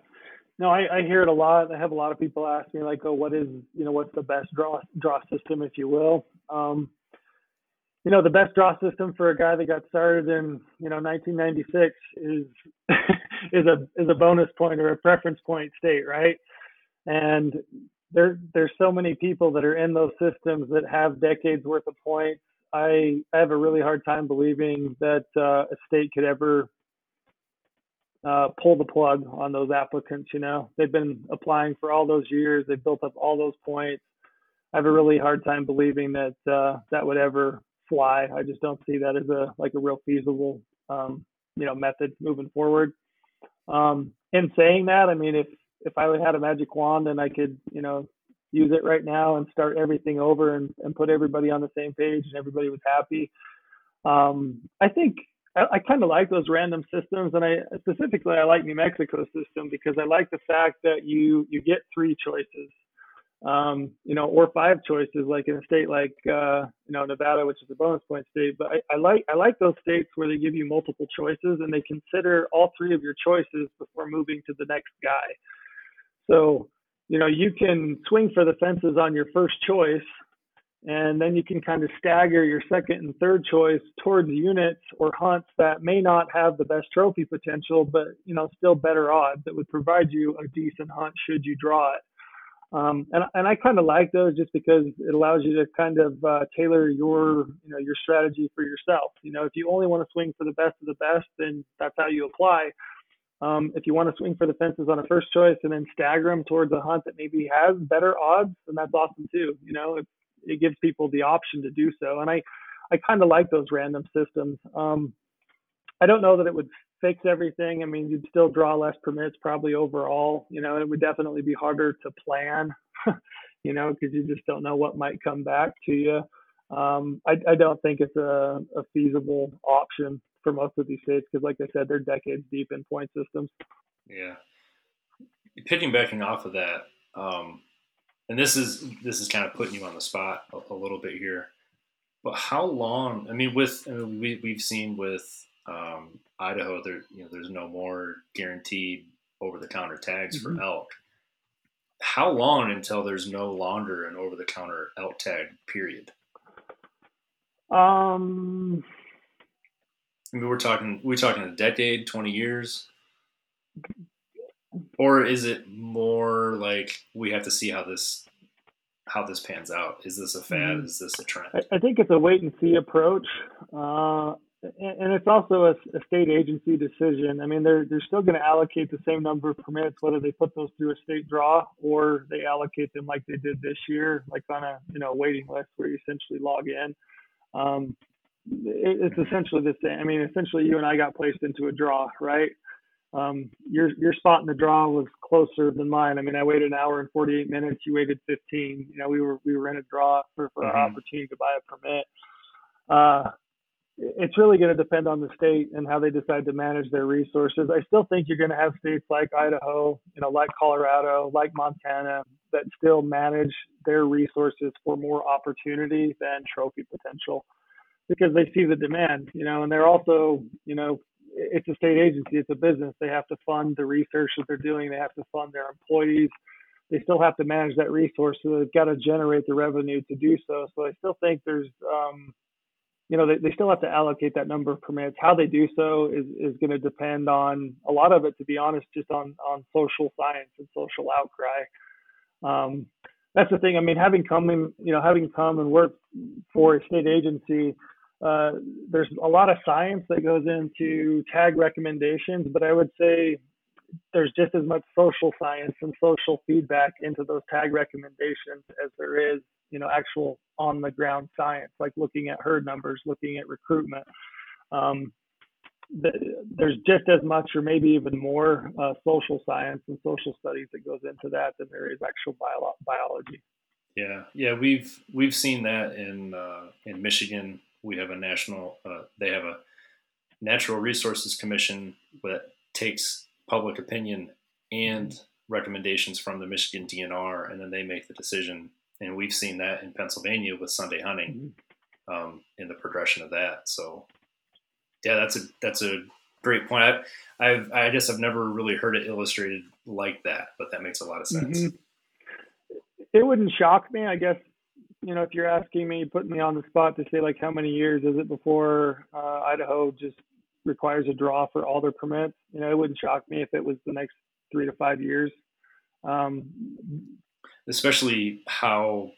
No, I, I hear it a lot. I have a lot of people ask me like, oh, what is, you know, what's the best draw draw system, if you will. Um, you know, the best draw system for a guy that got started in, you know, 1996 is is a is a bonus point or a preference point state, right? And there there's so many people that are in those systems that have decades worth of points I, I have a really hard time believing that uh, a state could ever uh, pull the plug on those applicants. You know, they've been applying for all those years. They've built up all those points. I have a really hard time believing that uh, that would ever fly. I just don't see that as a like a real feasible, um, you know, method moving forward. Um, in saying that, I mean, if if I had a magic wand and I could, you know, use it right now and start everything over and, and put everybody on the same page and everybody was happy. Um, I think I, I kind of like those random systems, and I specifically I like New Mexico system because I like the fact that you you get three choices, um, you know, or five choices, like in a state like uh, you know Nevada, which is a bonus point state. But I, I like I like those states where they give you multiple choices and they consider all three of your choices before moving to the next guy. So you know you can swing for the fences on your first choice and then you can kind of stagger your second and third choice towards units or hunts that may not have the best trophy potential, but you know still better odds that would provide you a decent hunt should you draw it. Um, and and I kind of like those just because it allows you to kind of uh, tailor your you know your strategy for yourself. You know if you only want to swing for the best of the best, then that's how you apply. Um, if you want to swing for the fences on a first choice and then stagger them towards a hunt that maybe has better odds, then that's awesome too. You know, it's it gives people the option to do so. And I, I kind of like those random systems. Um, I don't know that it would fix everything. I mean, you'd still draw less permits probably overall. You know, it would definitely be harder to plan. you know, because you just don't know what might come back to you. Um, I, I, don't think it's a, a, feasible option for most of these states because, like I said, they're decades deep in point systems. Yeah. Piggybacking off of that, um, and this is this is kind of putting you on the spot a, a little bit here. But how long? I mean, with I mean, we we've seen with um, Idaho, there you know there's no more guaranteed over the counter tags mm-hmm. for elk. How long until there's no longer an over the counter elk tag period? Um, I mean, we're talking we're talking a decade, twenty years or is it more like we have to see how this how this pans out? Is this a fad? Mm-hmm. Is this a trend? I, think it's a wait and see approach, uh, and, it's also a, a, state agency decision. I mean, they're they're still going to allocate the same number of permits, whether they put those through a state draw or they allocate them like they did this year, like on a you know waiting list where you essentially log in. Um, it's essentially the same. I mean, essentially, you and I got placed into a draw, right? Um, your your spot in the draw was closer than mine. I mean, I waited an hour and 48 minutes. You waited 15. You know, we were we were in a draw for, for mm-hmm. our opportunity to buy a permit. Uh, it's really going to depend on the state and how they decide to manage their resources. I still think you're going to have states like Idaho, you know, like Colorado, like Montana that still manage their resources for more opportunity than trophy potential because they see the demand, you know, and they're also, you know, it's a state agency, it's a business. They have to fund the research that they're doing, they have to fund their employees. They still have to manage that resource, so they've got to generate the revenue to do so. So I still think there's, um, you know, they, they still have to allocate that number of permits. How they do so is, is going to depend on a lot of it, to be honest, just on on social science and social outcry. Um, that's the thing. I mean, having come in, you know, having come and worked for a state agency, uh, there's a lot of science that goes into tag recommendations, but I would say there's just as much social science and social feedback into those tag recommendations as there is, you know, actual on the ground science, like looking at herd numbers, looking at recruitment. Um, there's just as much, or maybe even more, uh, social science and social studies that goes into that than there is actual bio- biology. Yeah, yeah, we've we've seen that in uh, in Michigan we have a national, uh, they have a natural resources commission that takes public opinion and recommendations from the Michigan DNR, and then they make the decision. And we've seen that in Pennsylvania with Sunday hunting, mm-hmm. um, in the progression of that. So, yeah, that's a that's a great point. I, I've I guess I've never really heard it illustrated like that, but that makes a lot of sense. Mm-hmm. It wouldn't shock me. I guess you know, if you're asking me, putting me on the spot to say like how many years is it before uh, Idaho just requires a draw for all their permits, you know, it wouldn't shock me if it was the next three to five years. Um, Especially how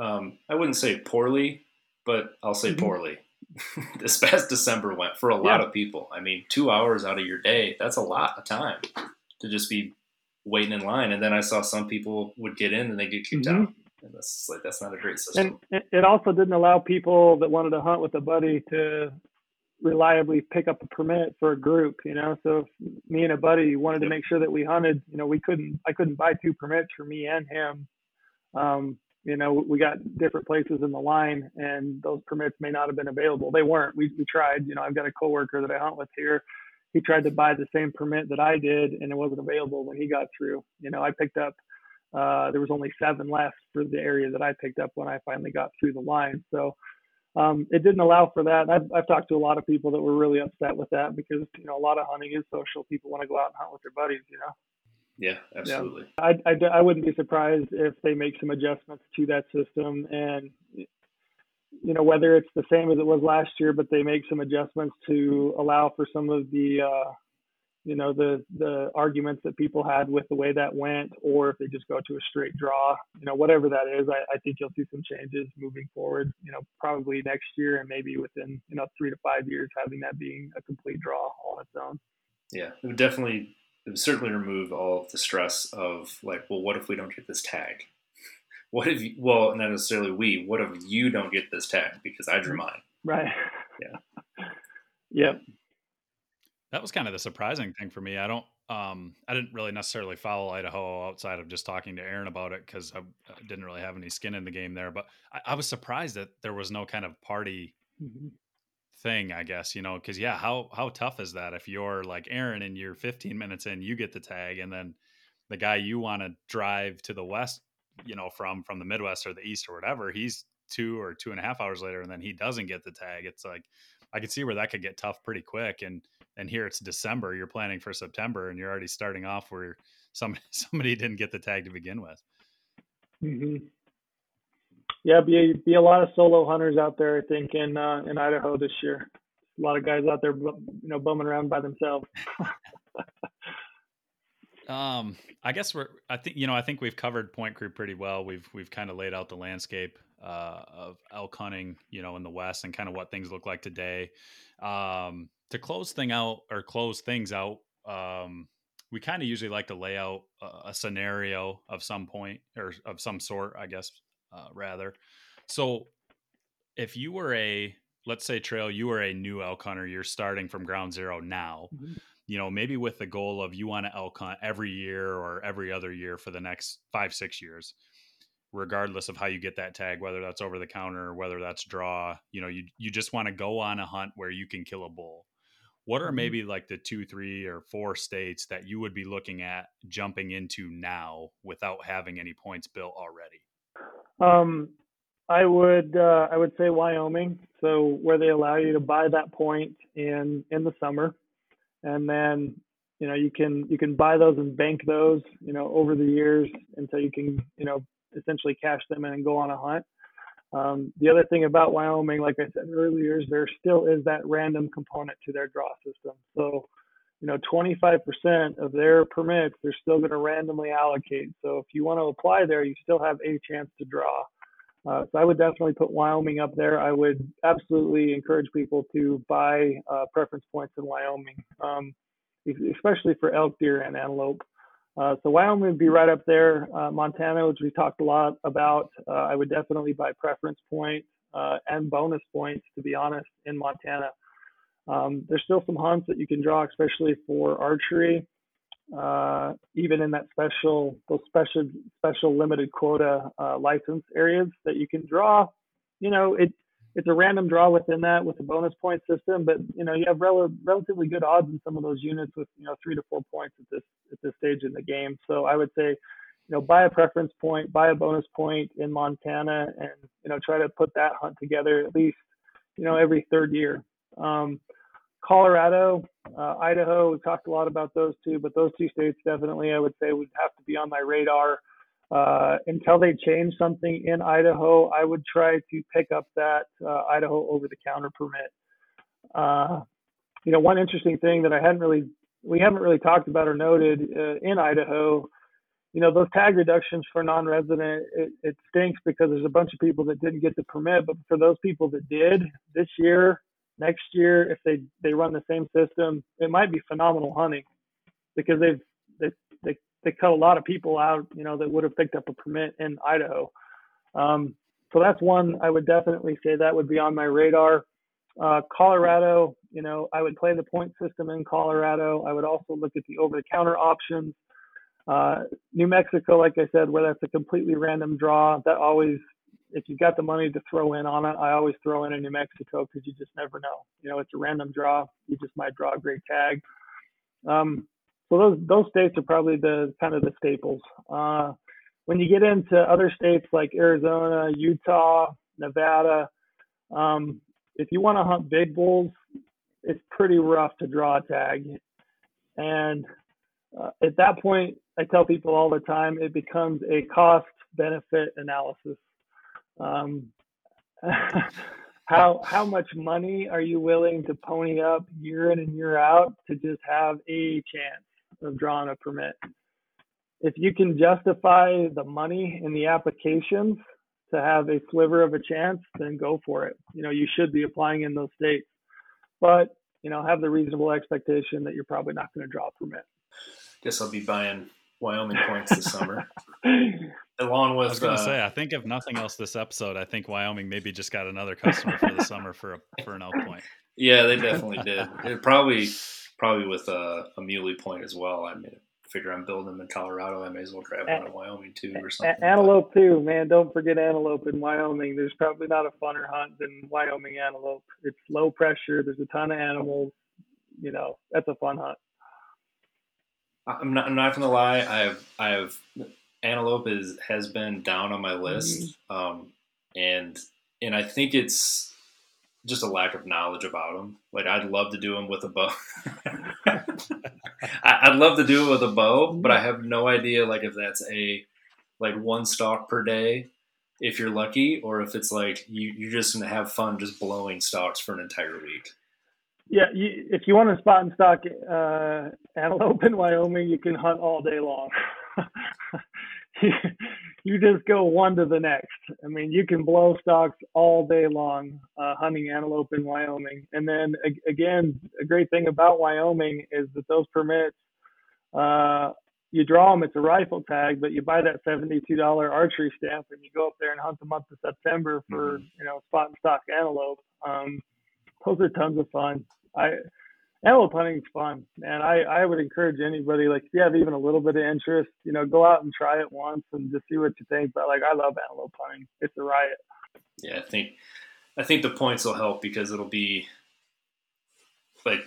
um, I wouldn't say poorly, but I'll say mm-hmm. poorly. this past December went for a lot yeah. of people. I mean, two hours out of your day, that's a lot of time to just be waiting in line. And then I saw some people would get in and they get kicked mm-hmm. out. And that's like that's not a great system. And it also didn't allow people that wanted to hunt with a buddy to reliably pick up a permit for a group. You know, so if me and a buddy wanted to make sure that we hunted, you know, we couldn't. I couldn't buy two permits for me and him. Um, you know, we got different places in the line, and those permits may not have been available. They weren't. We we tried. You know, I've got a coworker that I hunt with here. He tried to buy the same permit that I did, and it wasn't available when he got through. You know, I picked up. Uh, there was only seven left for the area that I picked up when I finally got through the line. So um, it didn't allow for that. I've, I've talked to a lot of people that were really upset with that because you know a lot of hunting is social. People want to go out and hunt with their buddies. You know. Yeah, absolutely. Yeah. I, I, I wouldn't be surprised if they make some adjustments to that system and, you know, whether it's the same as it was last year, but they make some adjustments to allow for some of the, uh, you know, the, the arguments that people had with the way that went, or if they just go to a straight draw, you know, whatever that is, I, I think you'll see some changes moving forward, you know, probably next year and maybe within, you know, three to five years, having that being a complete draw on its own. Yeah, it would definitely it would certainly remove all of the stress of like, well, what if we don't get this tag? What if you, well, not necessarily we, what if you don't get this tag because I drew mm-hmm. mine? Right. Yeah. yep. That was kind of the surprising thing for me. I don't, um, I didn't really necessarily follow Idaho outside of just talking to Aaron about it because I, I, didn't really have any skin in the game there. But I, I was surprised that there was no kind of party mm-hmm thing, I guess, you know, because yeah, how how tough is that if you're like Aaron and you're 15 minutes in, you get the tag, and then the guy you want to drive to the west, you know, from from the Midwest or the East or whatever, he's two or two and a half hours later, and then he doesn't get the tag. It's like I could see where that could get tough pretty quick. And and here it's December, you're planning for September, and you're already starting off where some somebody didn't get the tag to begin with. Mm-hmm yeah, be a, be a lot of solo hunters out there. I think in uh, in Idaho this year. A lot of guys out there, you know, bumming around by themselves. um, I guess we're. I think you know. I think we've covered Point creep pretty well. We've we've kind of laid out the landscape uh, of elk hunting, you know, in the West and kind of what things look like today. Um, to close thing out or close things out, um, we kind of usually like to lay out a, a, scenario of some point or of some sort, I guess, uh, rather. So, if you were a let's say Trail, you are a new elk hunter, you're starting from ground zero now. Mm-hmm. You know, maybe with the goal of you want to elk hunt every year or every other year for the next five, six years, regardless of how you get that tag, whether that's over the counter or whether that's draw. You know, you you just want to go on a hunt where you can kill a bull. What are mm-hmm. maybe like the two, three, or four states that you would be looking at jumping into now without having any points built already? Um, I would uh, I would say Wyoming. So where they allow you to buy that point in in the summer, and then you know you can you can buy those and bank those you know over the years until you can you know essentially cash them in and go on a hunt. Um, the other thing about Wyoming, like I said earlier, is there still is that random component to their draw system. So you know 25% of their permits they're still going to randomly allocate so if you want to apply there you still have a chance to draw uh, so i would definitely put wyoming up there i would absolutely encourage people to buy uh, preference points in wyoming um, especially for elk deer and antelope uh, so wyoming would be right up there uh, montana which we talked a lot about uh, i would definitely buy preference points uh, and bonus points to be honest in montana um, there's still some hunts that you can draw, especially for archery, uh, even in that special, those special, special limited quota uh, license areas that you can draw. You know, it it's a random draw within that with a bonus point system, but you know you have rel- relatively good odds in some of those units with you know three to four points at this at this stage in the game. So I would say, you know, buy a preference point, buy a bonus point in Montana, and you know try to put that hunt together at least you know every third year. Um, Colorado, uh, Idaho, we talked a lot about those two, but those two states definitely I would say would have to be on my radar. Uh, until they change something in Idaho, I would try to pick up that uh, Idaho over the counter permit. Uh, you know, one interesting thing that I hadn't really, we haven't really talked about or noted uh, in Idaho, you know, those tag reductions for non-resident, it, it stinks because there's a bunch of people that didn't get the permit, but for those people that did this year, next year if they they run the same system it might be phenomenal hunting because they've they they, cut a lot of people out you know that would have picked up a permit in idaho um, so that's one i would definitely say that would be on my radar uh, colorado you know i would play the point system in colorado i would also look at the over the counter options Uh, New Mexico, like I said, where that's a completely random draw, that always, if you've got the money to throw in on it, I always throw in a New Mexico because you just never know. You know, it's a random draw. You just might draw a great tag. Um, so those those states are probably the kind of the staples. Uh, when you get into other states like Arizona, Utah, Nevada, um, if you want to hunt big bulls, it's pretty rough to draw a tag. And uh, at that point, I tell people all the time, it becomes a cost benefit analysis. Um, how how much money are you willing to pony up year in and year out to just have a chance of drawing a permit? If you can justify the money in the applications to have a sliver of a chance, then go for it. You know, you should be applying in those states, but you know, have the reasonable expectation that you're probably not going to draw a permit. Guess I'll be buying Wyoming points this summer. Along with, I was going to uh, say, I think if nothing else, this episode, I think Wyoming maybe just got another customer for the summer for a, for an elk point. yeah, they definitely did. It probably probably with a, a muley point as well. I mean, figure I'm building them in Colorado. I may as well grab one in Wyoming too, or something. Antelope too, man. Don't forget antelope in Wyoming. There's probably not a funner hunt than Wyoming antelope. It's low pressure. There's a ton of animals. You know, that's a fun hunt. I'm not. I'm not gonna lie. I have. I have. Antelope is has been down on my list, um, and and I think it's just a lack of knowledge about them. Like I'd love to do them with a bow. I, would love to do it with a bow, but I have no idea like if that's a like one stalk per day, if you're lucky, or if it's like you you're just gonna have fun just blowing stalks for an entire week. Yeah, you, if you want to spot and stalk uh, antelope in Wyoming, you can hunt all day long. just go one to the next. I mean, you can blow stalks all day long uh, hunting antelope in Wyoming. And then again, a great thing about Wyoming is that those permits, uh, you draw them, it's a rifle tag, but you buy that $72 archery stamp and you go up there and hunt the month of September for, mm-hmm. you know, spot and stalk antelope. Um, those are tons of fun. I, antelope hunting is fun, man. I, I would encourage anybody, like, if you have even a little bit of interest, you know, go out and try it once and just see what you think. But like, I love antelope hunting. It's a riot. Yeah, I think, I think the points will help because it'll be like,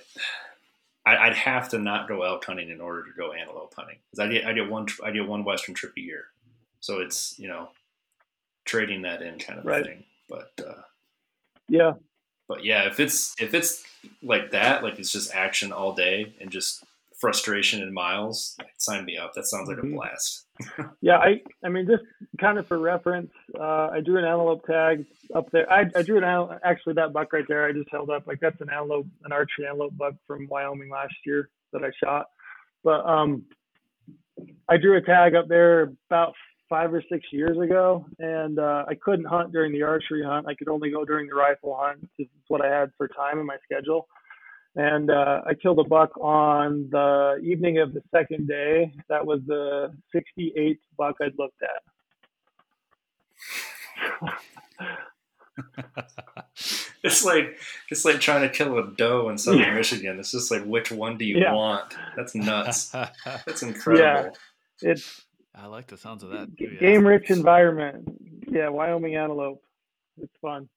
I, would have to not go elk hunting in order to go antelope hunting because I get, I get one, I get one Western trip a year. So it's, you know, trading that in kind of right. thing. But, uh, yeah, but yeah, if it's if it's like that, like it's just action all day and just frustration and miles, sign me up. That sounds like mm-hmm. a blast. yeah, I I mean just kind of for reference, uh, I drew an antelope tag up there. I, I drew an actually that buck right there. I just held up like that's an antelope, an archery antelope buck from Wyoming last year that I shot. But um, I drew a tag up there about five or six years ago, and uh, I couldn't hunt during the archery hunt. I could only go during the rifle hunt. This is what I had for time in my schedule. And uh, I killed a buck on the evening of the second day. That was the 68th buck I'd looked at. it's like it's like trying to kill a doe in southern Michigan. It's just like which one do you yeah. want? That's nuts. That's incredible. Yeah, it's I like the sounds of that. Too, yeah. Game rich environment. Yeah, Wyoming antelope. It's fun.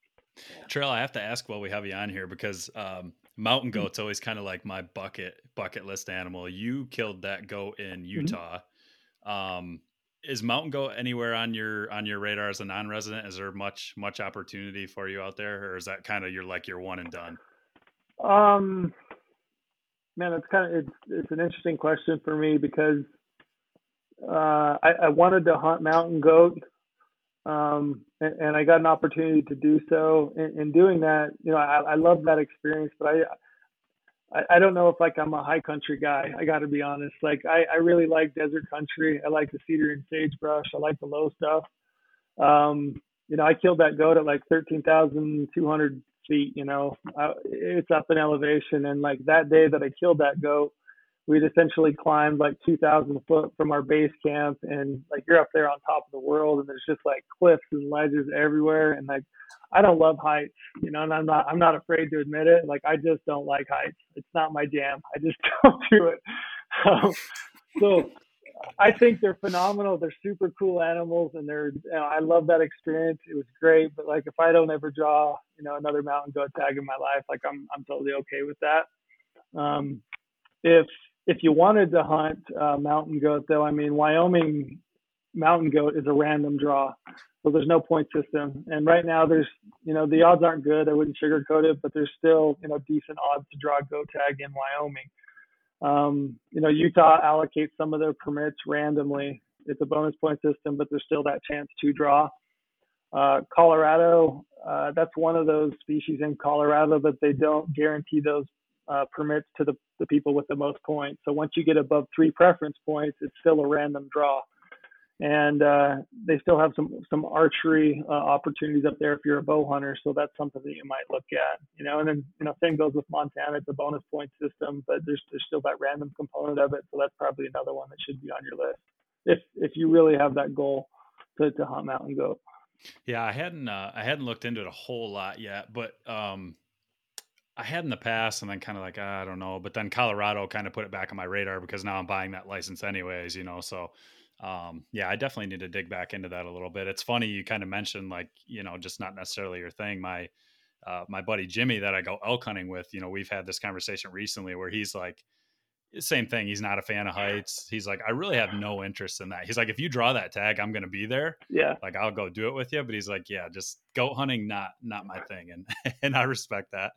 Trail, I have to ask while we have you on here because um, mountain goat's always kind of like my bucket bucket list animal. You killed that goat in mm-hmm. Utah. Mm-hmm. Um, is mountain goat anywhere on your on your radar as a non-resident? Is there much much opportunity for you out there, or is that kind of your like your one and done? Um, man, it's kind of it's it's an interesting question for me because uh, I, I, wanted to hunt mountain goat, um, and, and, I got an opportunity to do so. In, in doing that, you know, I, I love that experience, but I, I, I don't know if like I'm a high country guy. I got to be honest. Like I, I really like desert country. I like the cedar and sagebrush. I like the low stuff. Um, you know, I killed that goat at like 13,200 feet. You know, I, it's up in elevation, and like that day that I killed that goat, we'd essentially climbed like 2000 foot from our base camp and like you're up there on top of the world and there's just like cliffs and ledges everywhere and like i don't love heights you know and i'm not i'm not afraid to admit it like i just don't like heights it's not my jam i just don't do it um, so I think they're phenomenal. They're super cool animals, and they're. You know, I love that experience. It was great. But like, if I don't ever draw, you know, another mountain goat tag in my life, like I'm, I'm totally okay with that. Um, if if you wanted to hunt uh, mountain goat, though, I mean, Wyoming mountain goat is a random draw, so there's no point system. And right now, there's, you know, the odds aren't good. I wouldn't sugarcoat it, but there's still, you know, decent odds to draw a goat tag in Wyoming. Um, you know, Utah allocates some of their permits randomly. It's a bonus point system, but there's still that chance to draw. Uh, Colorado, uh, that's one of those species in Colorado, but they don't guarantee those uh, permits to the, the people with the most points. So once you get above three preference points, it's still a random draw and uh, they still have some some archery uh, opportunities up there if you're a bow hunter. So that's something that you might look at, you know. And then you know, same goes with Montana. It's a bonus point system, but there's there's still that random component of it. So that's probably another one that should be on your list if if you really have that goal to to hunt mountain goat. Yeah, I hadn't uh, I hadn't looked into it a whole lot yet, but um, I had in the past, and then kind of like I don't know, but then Colorado kind of put it back on my radar because now I'm buying that license anyways, you know. So um, yeah, I definitely need to dig back into that a little bit. It's funny you kind of mentioned like you know just not necessarily your thing. My uh, my buddy Jimmy that I go elk hunting with, you know, we've had this conversation recently where he's like, same thing. He's not a fan of heights. He's like, I really have no interest in that. He's like, if you draw that tag, I'm going to be there. Yeah. Like I'll go do it with you. But he's like, yeah, just goat hunting, not, not my thing. And, and I respect that.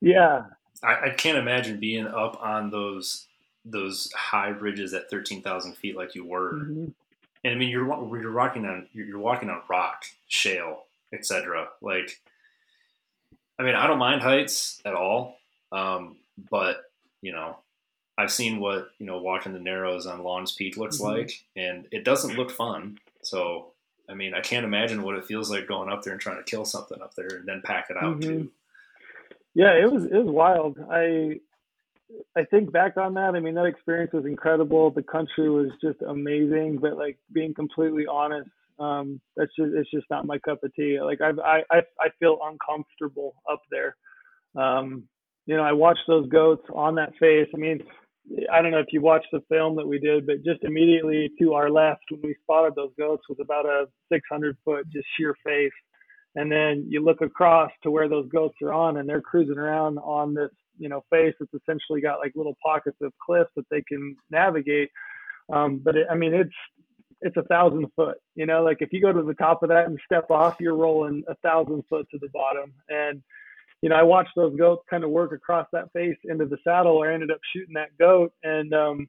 Yeah. I, I can't imagine being up on those those high ridges at 13,000 feet like you were. Mm-hmm. And I mean, you're you're walking on you're walking on rock, shale, etc. Like, I mean, I don't mind heights at all, um, but you know, I've seen what you know walking the Narrows on Longs Peak looks mm-hmm. like, and it doesn't look fun. So, I mean, I can't imagine what it feels like going up there and trying to kill something up there and then pack it out mm-hmm. too. Yeah, it was it was wild. I I think back on that, I mean, that experience was incredible. The country was just amazing, but like being completely honest, um, that's just, it's just not my cup of tea. Like I've, I, I, I feel uncomfortable up there. Um, you know, I watched those goats on that face. I mean, I don't know if you watched the film that we did, but just immediately to our left when we spotted those goats was about a 600 foot just sheer face. And then you look across to where those goats are on, and they're cruising around on this you know face that's essentially got like little pockets of cliffs that they can navigate. Um, but it, I mean, it's it's a thousand foot. You know, like if you go to the top of that and step off, you're rolling a thousand foot to the bottom. And you know, I watched those goats kind of work across that face into the saddle. I ended up shooting that goat, and um,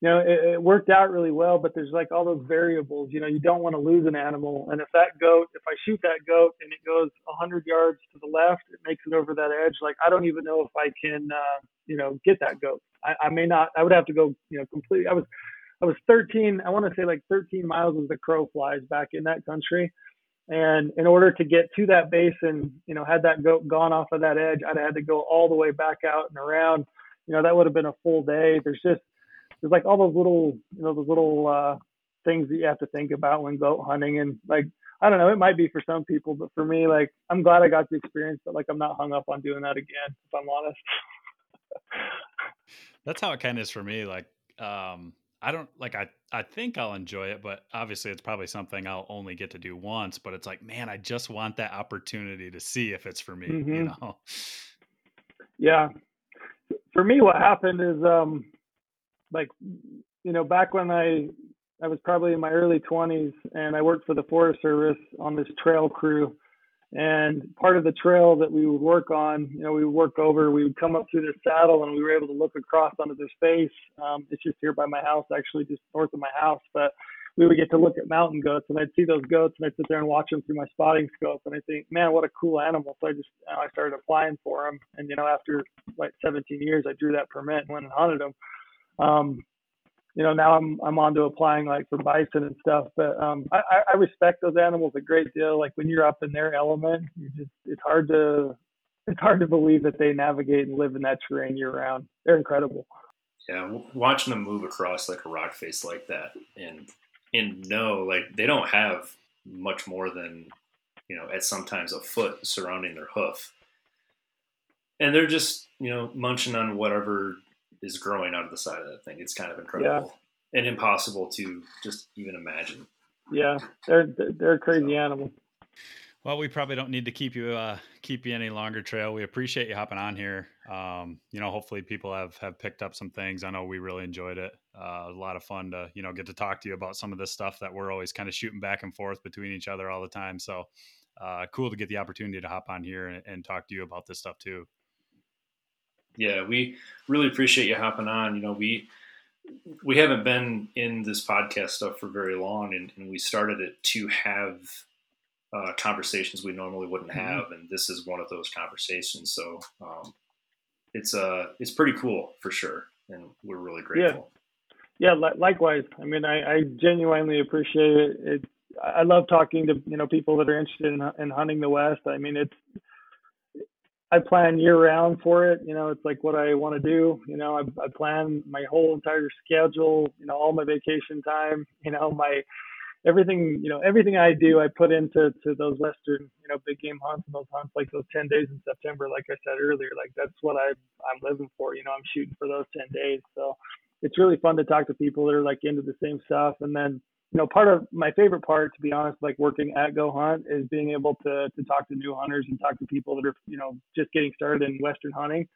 you know, it, it, worked out really well, but there's like all those variables. You know, you don't want to lose an animal. And if that goat, if I shoot that goat and it goes 100 yards to the left, it makes it over that edge. Like I don't even know if I can, uh, you know, get that goat. I, I may not. I would have to go, you know, completely. I was, I was 13. I want to say like 13 miles as the crow flies back in that country. And in order to get to that basin, you know, had that goat gone off of that edge, I'd have had to go all the way back out and around. You know, that would have been a full day. There's just there's like all those little you know those little uh, things that you have to think about when goat hunting and like I don't know it might be for some people but for me like I'm glad I got the experience but like I'm not hung up on doing that again if I'm honest. That's how it kind of is for me like um I don't like I I think I'll enjoy it, but obviously it's probably something I'll only get to do once. But it's like, man, I just want that opportunity to see if it's for me, mm-hmm. you know. Yeah. For me what happened is um like you know back when I I was probably in my early 20s and I worked for the Forest Service on this trail crew. And part of the trail that we would work on, you know, we would work over, we would come up through this saddle and we were able to look across onto this space. Um, it's just here by my house, actually, just north of my house. But we would get to look at mountain goats and I'd see those goats and I'd sit there and watch them through my spotting scope. And I think, man, what a cool animal. So I just, you know, I started applying for them. And, you know, after like 17 years, I drew that permit and went and hunted them um, you know, now I'm I'm on to applying like for bison and stuff. But um, I, I respect those animals a great deal. Like when you're up in their element, you just it's hard to it's hard to believe that they navigate and live in that terrain year round. They're incredible. Yeah, watching them move across like a rock face like that, and and no, like they don't have much more than you know at sometimes a foot surrounding their hoof, and they're just you know munching on whatever is growing out of the side of that thing. It's kind of incredible. and impossible to just even imagine. Yeah, they're they're a crazy so. animal. Well, we probably don't need to keep you uh, keep you any longer, Trail. We appreciate you hopping on here. Um, you know, hopefully people have have picked up some things. I know we really enjoyed it. Uh, a lot of fun to you know get to talk to you about some of this stuff that we're always kind of shooting back and forth between each other all the time. So uh, cool to get the opportunity to hop on here and, and talk to you about this stuff too. Yeah, we really appreciate you hopping on. You know, we we haven't been in this podcast stuff for very long, and, and we started it to have uh, conversations we normally wouldn't mm-hmm. have, mm-hmm. and this is one of those conversations. So um, it's uh it's pretty cool for sure, and we're really grateful. Yeah, yeah. Likewise. I mean, I, I genuinely appreciate it. it. I love talking to you know people that are interested in, in hunting the West. I mean, it's I plan year round for it. You know, it's like what I want to do. You know, I, I plan my whole entire schedule. You know, all my vacation time. You know, my everything you know everything I do I put into to those western you know big game hunts and those hunts like those 10 days in September like I said earlier like that's what I I'm living for you know I'm shooting for those 10 days so it's really fun to talk to people that are like into the same stuff and then you know part of my favorite part to be honest like working at goHUNT is being able to to talk to new hunters and talk to people that are you know just getting started in western hunting.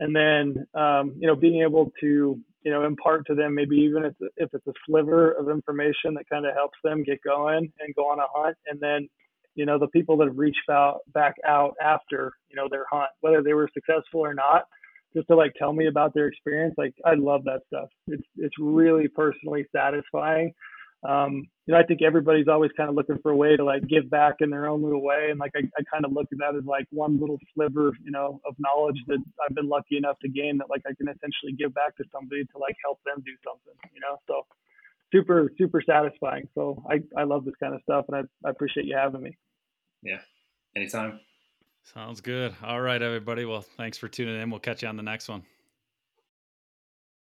And then um, you know being able to you know impart to them maybe even if, if it's a sliver of information that kind of helps them get going and go on a hunt. And then you know the people that have reached out back out after you know their hunt whether they were successful or not just to like tell me about their experience like i love that stuff. It's it's really personally satisfying um, you know, I think everybody's always kind of looking for a way to like give back in their own little way. And like, I, I kind of look at that as like one little sliver, you know, of knowledge that I've been lucky enough to gain that like I can essentially give back to somebody to like help them do something, you know? So super, super satisfying. So I, I love this kind of stuff and I, I appreciate you having me. Yeah. Anytime. Sounds good. All right, everybody. Well, thanks for tuning in. We'll catch you on the next one.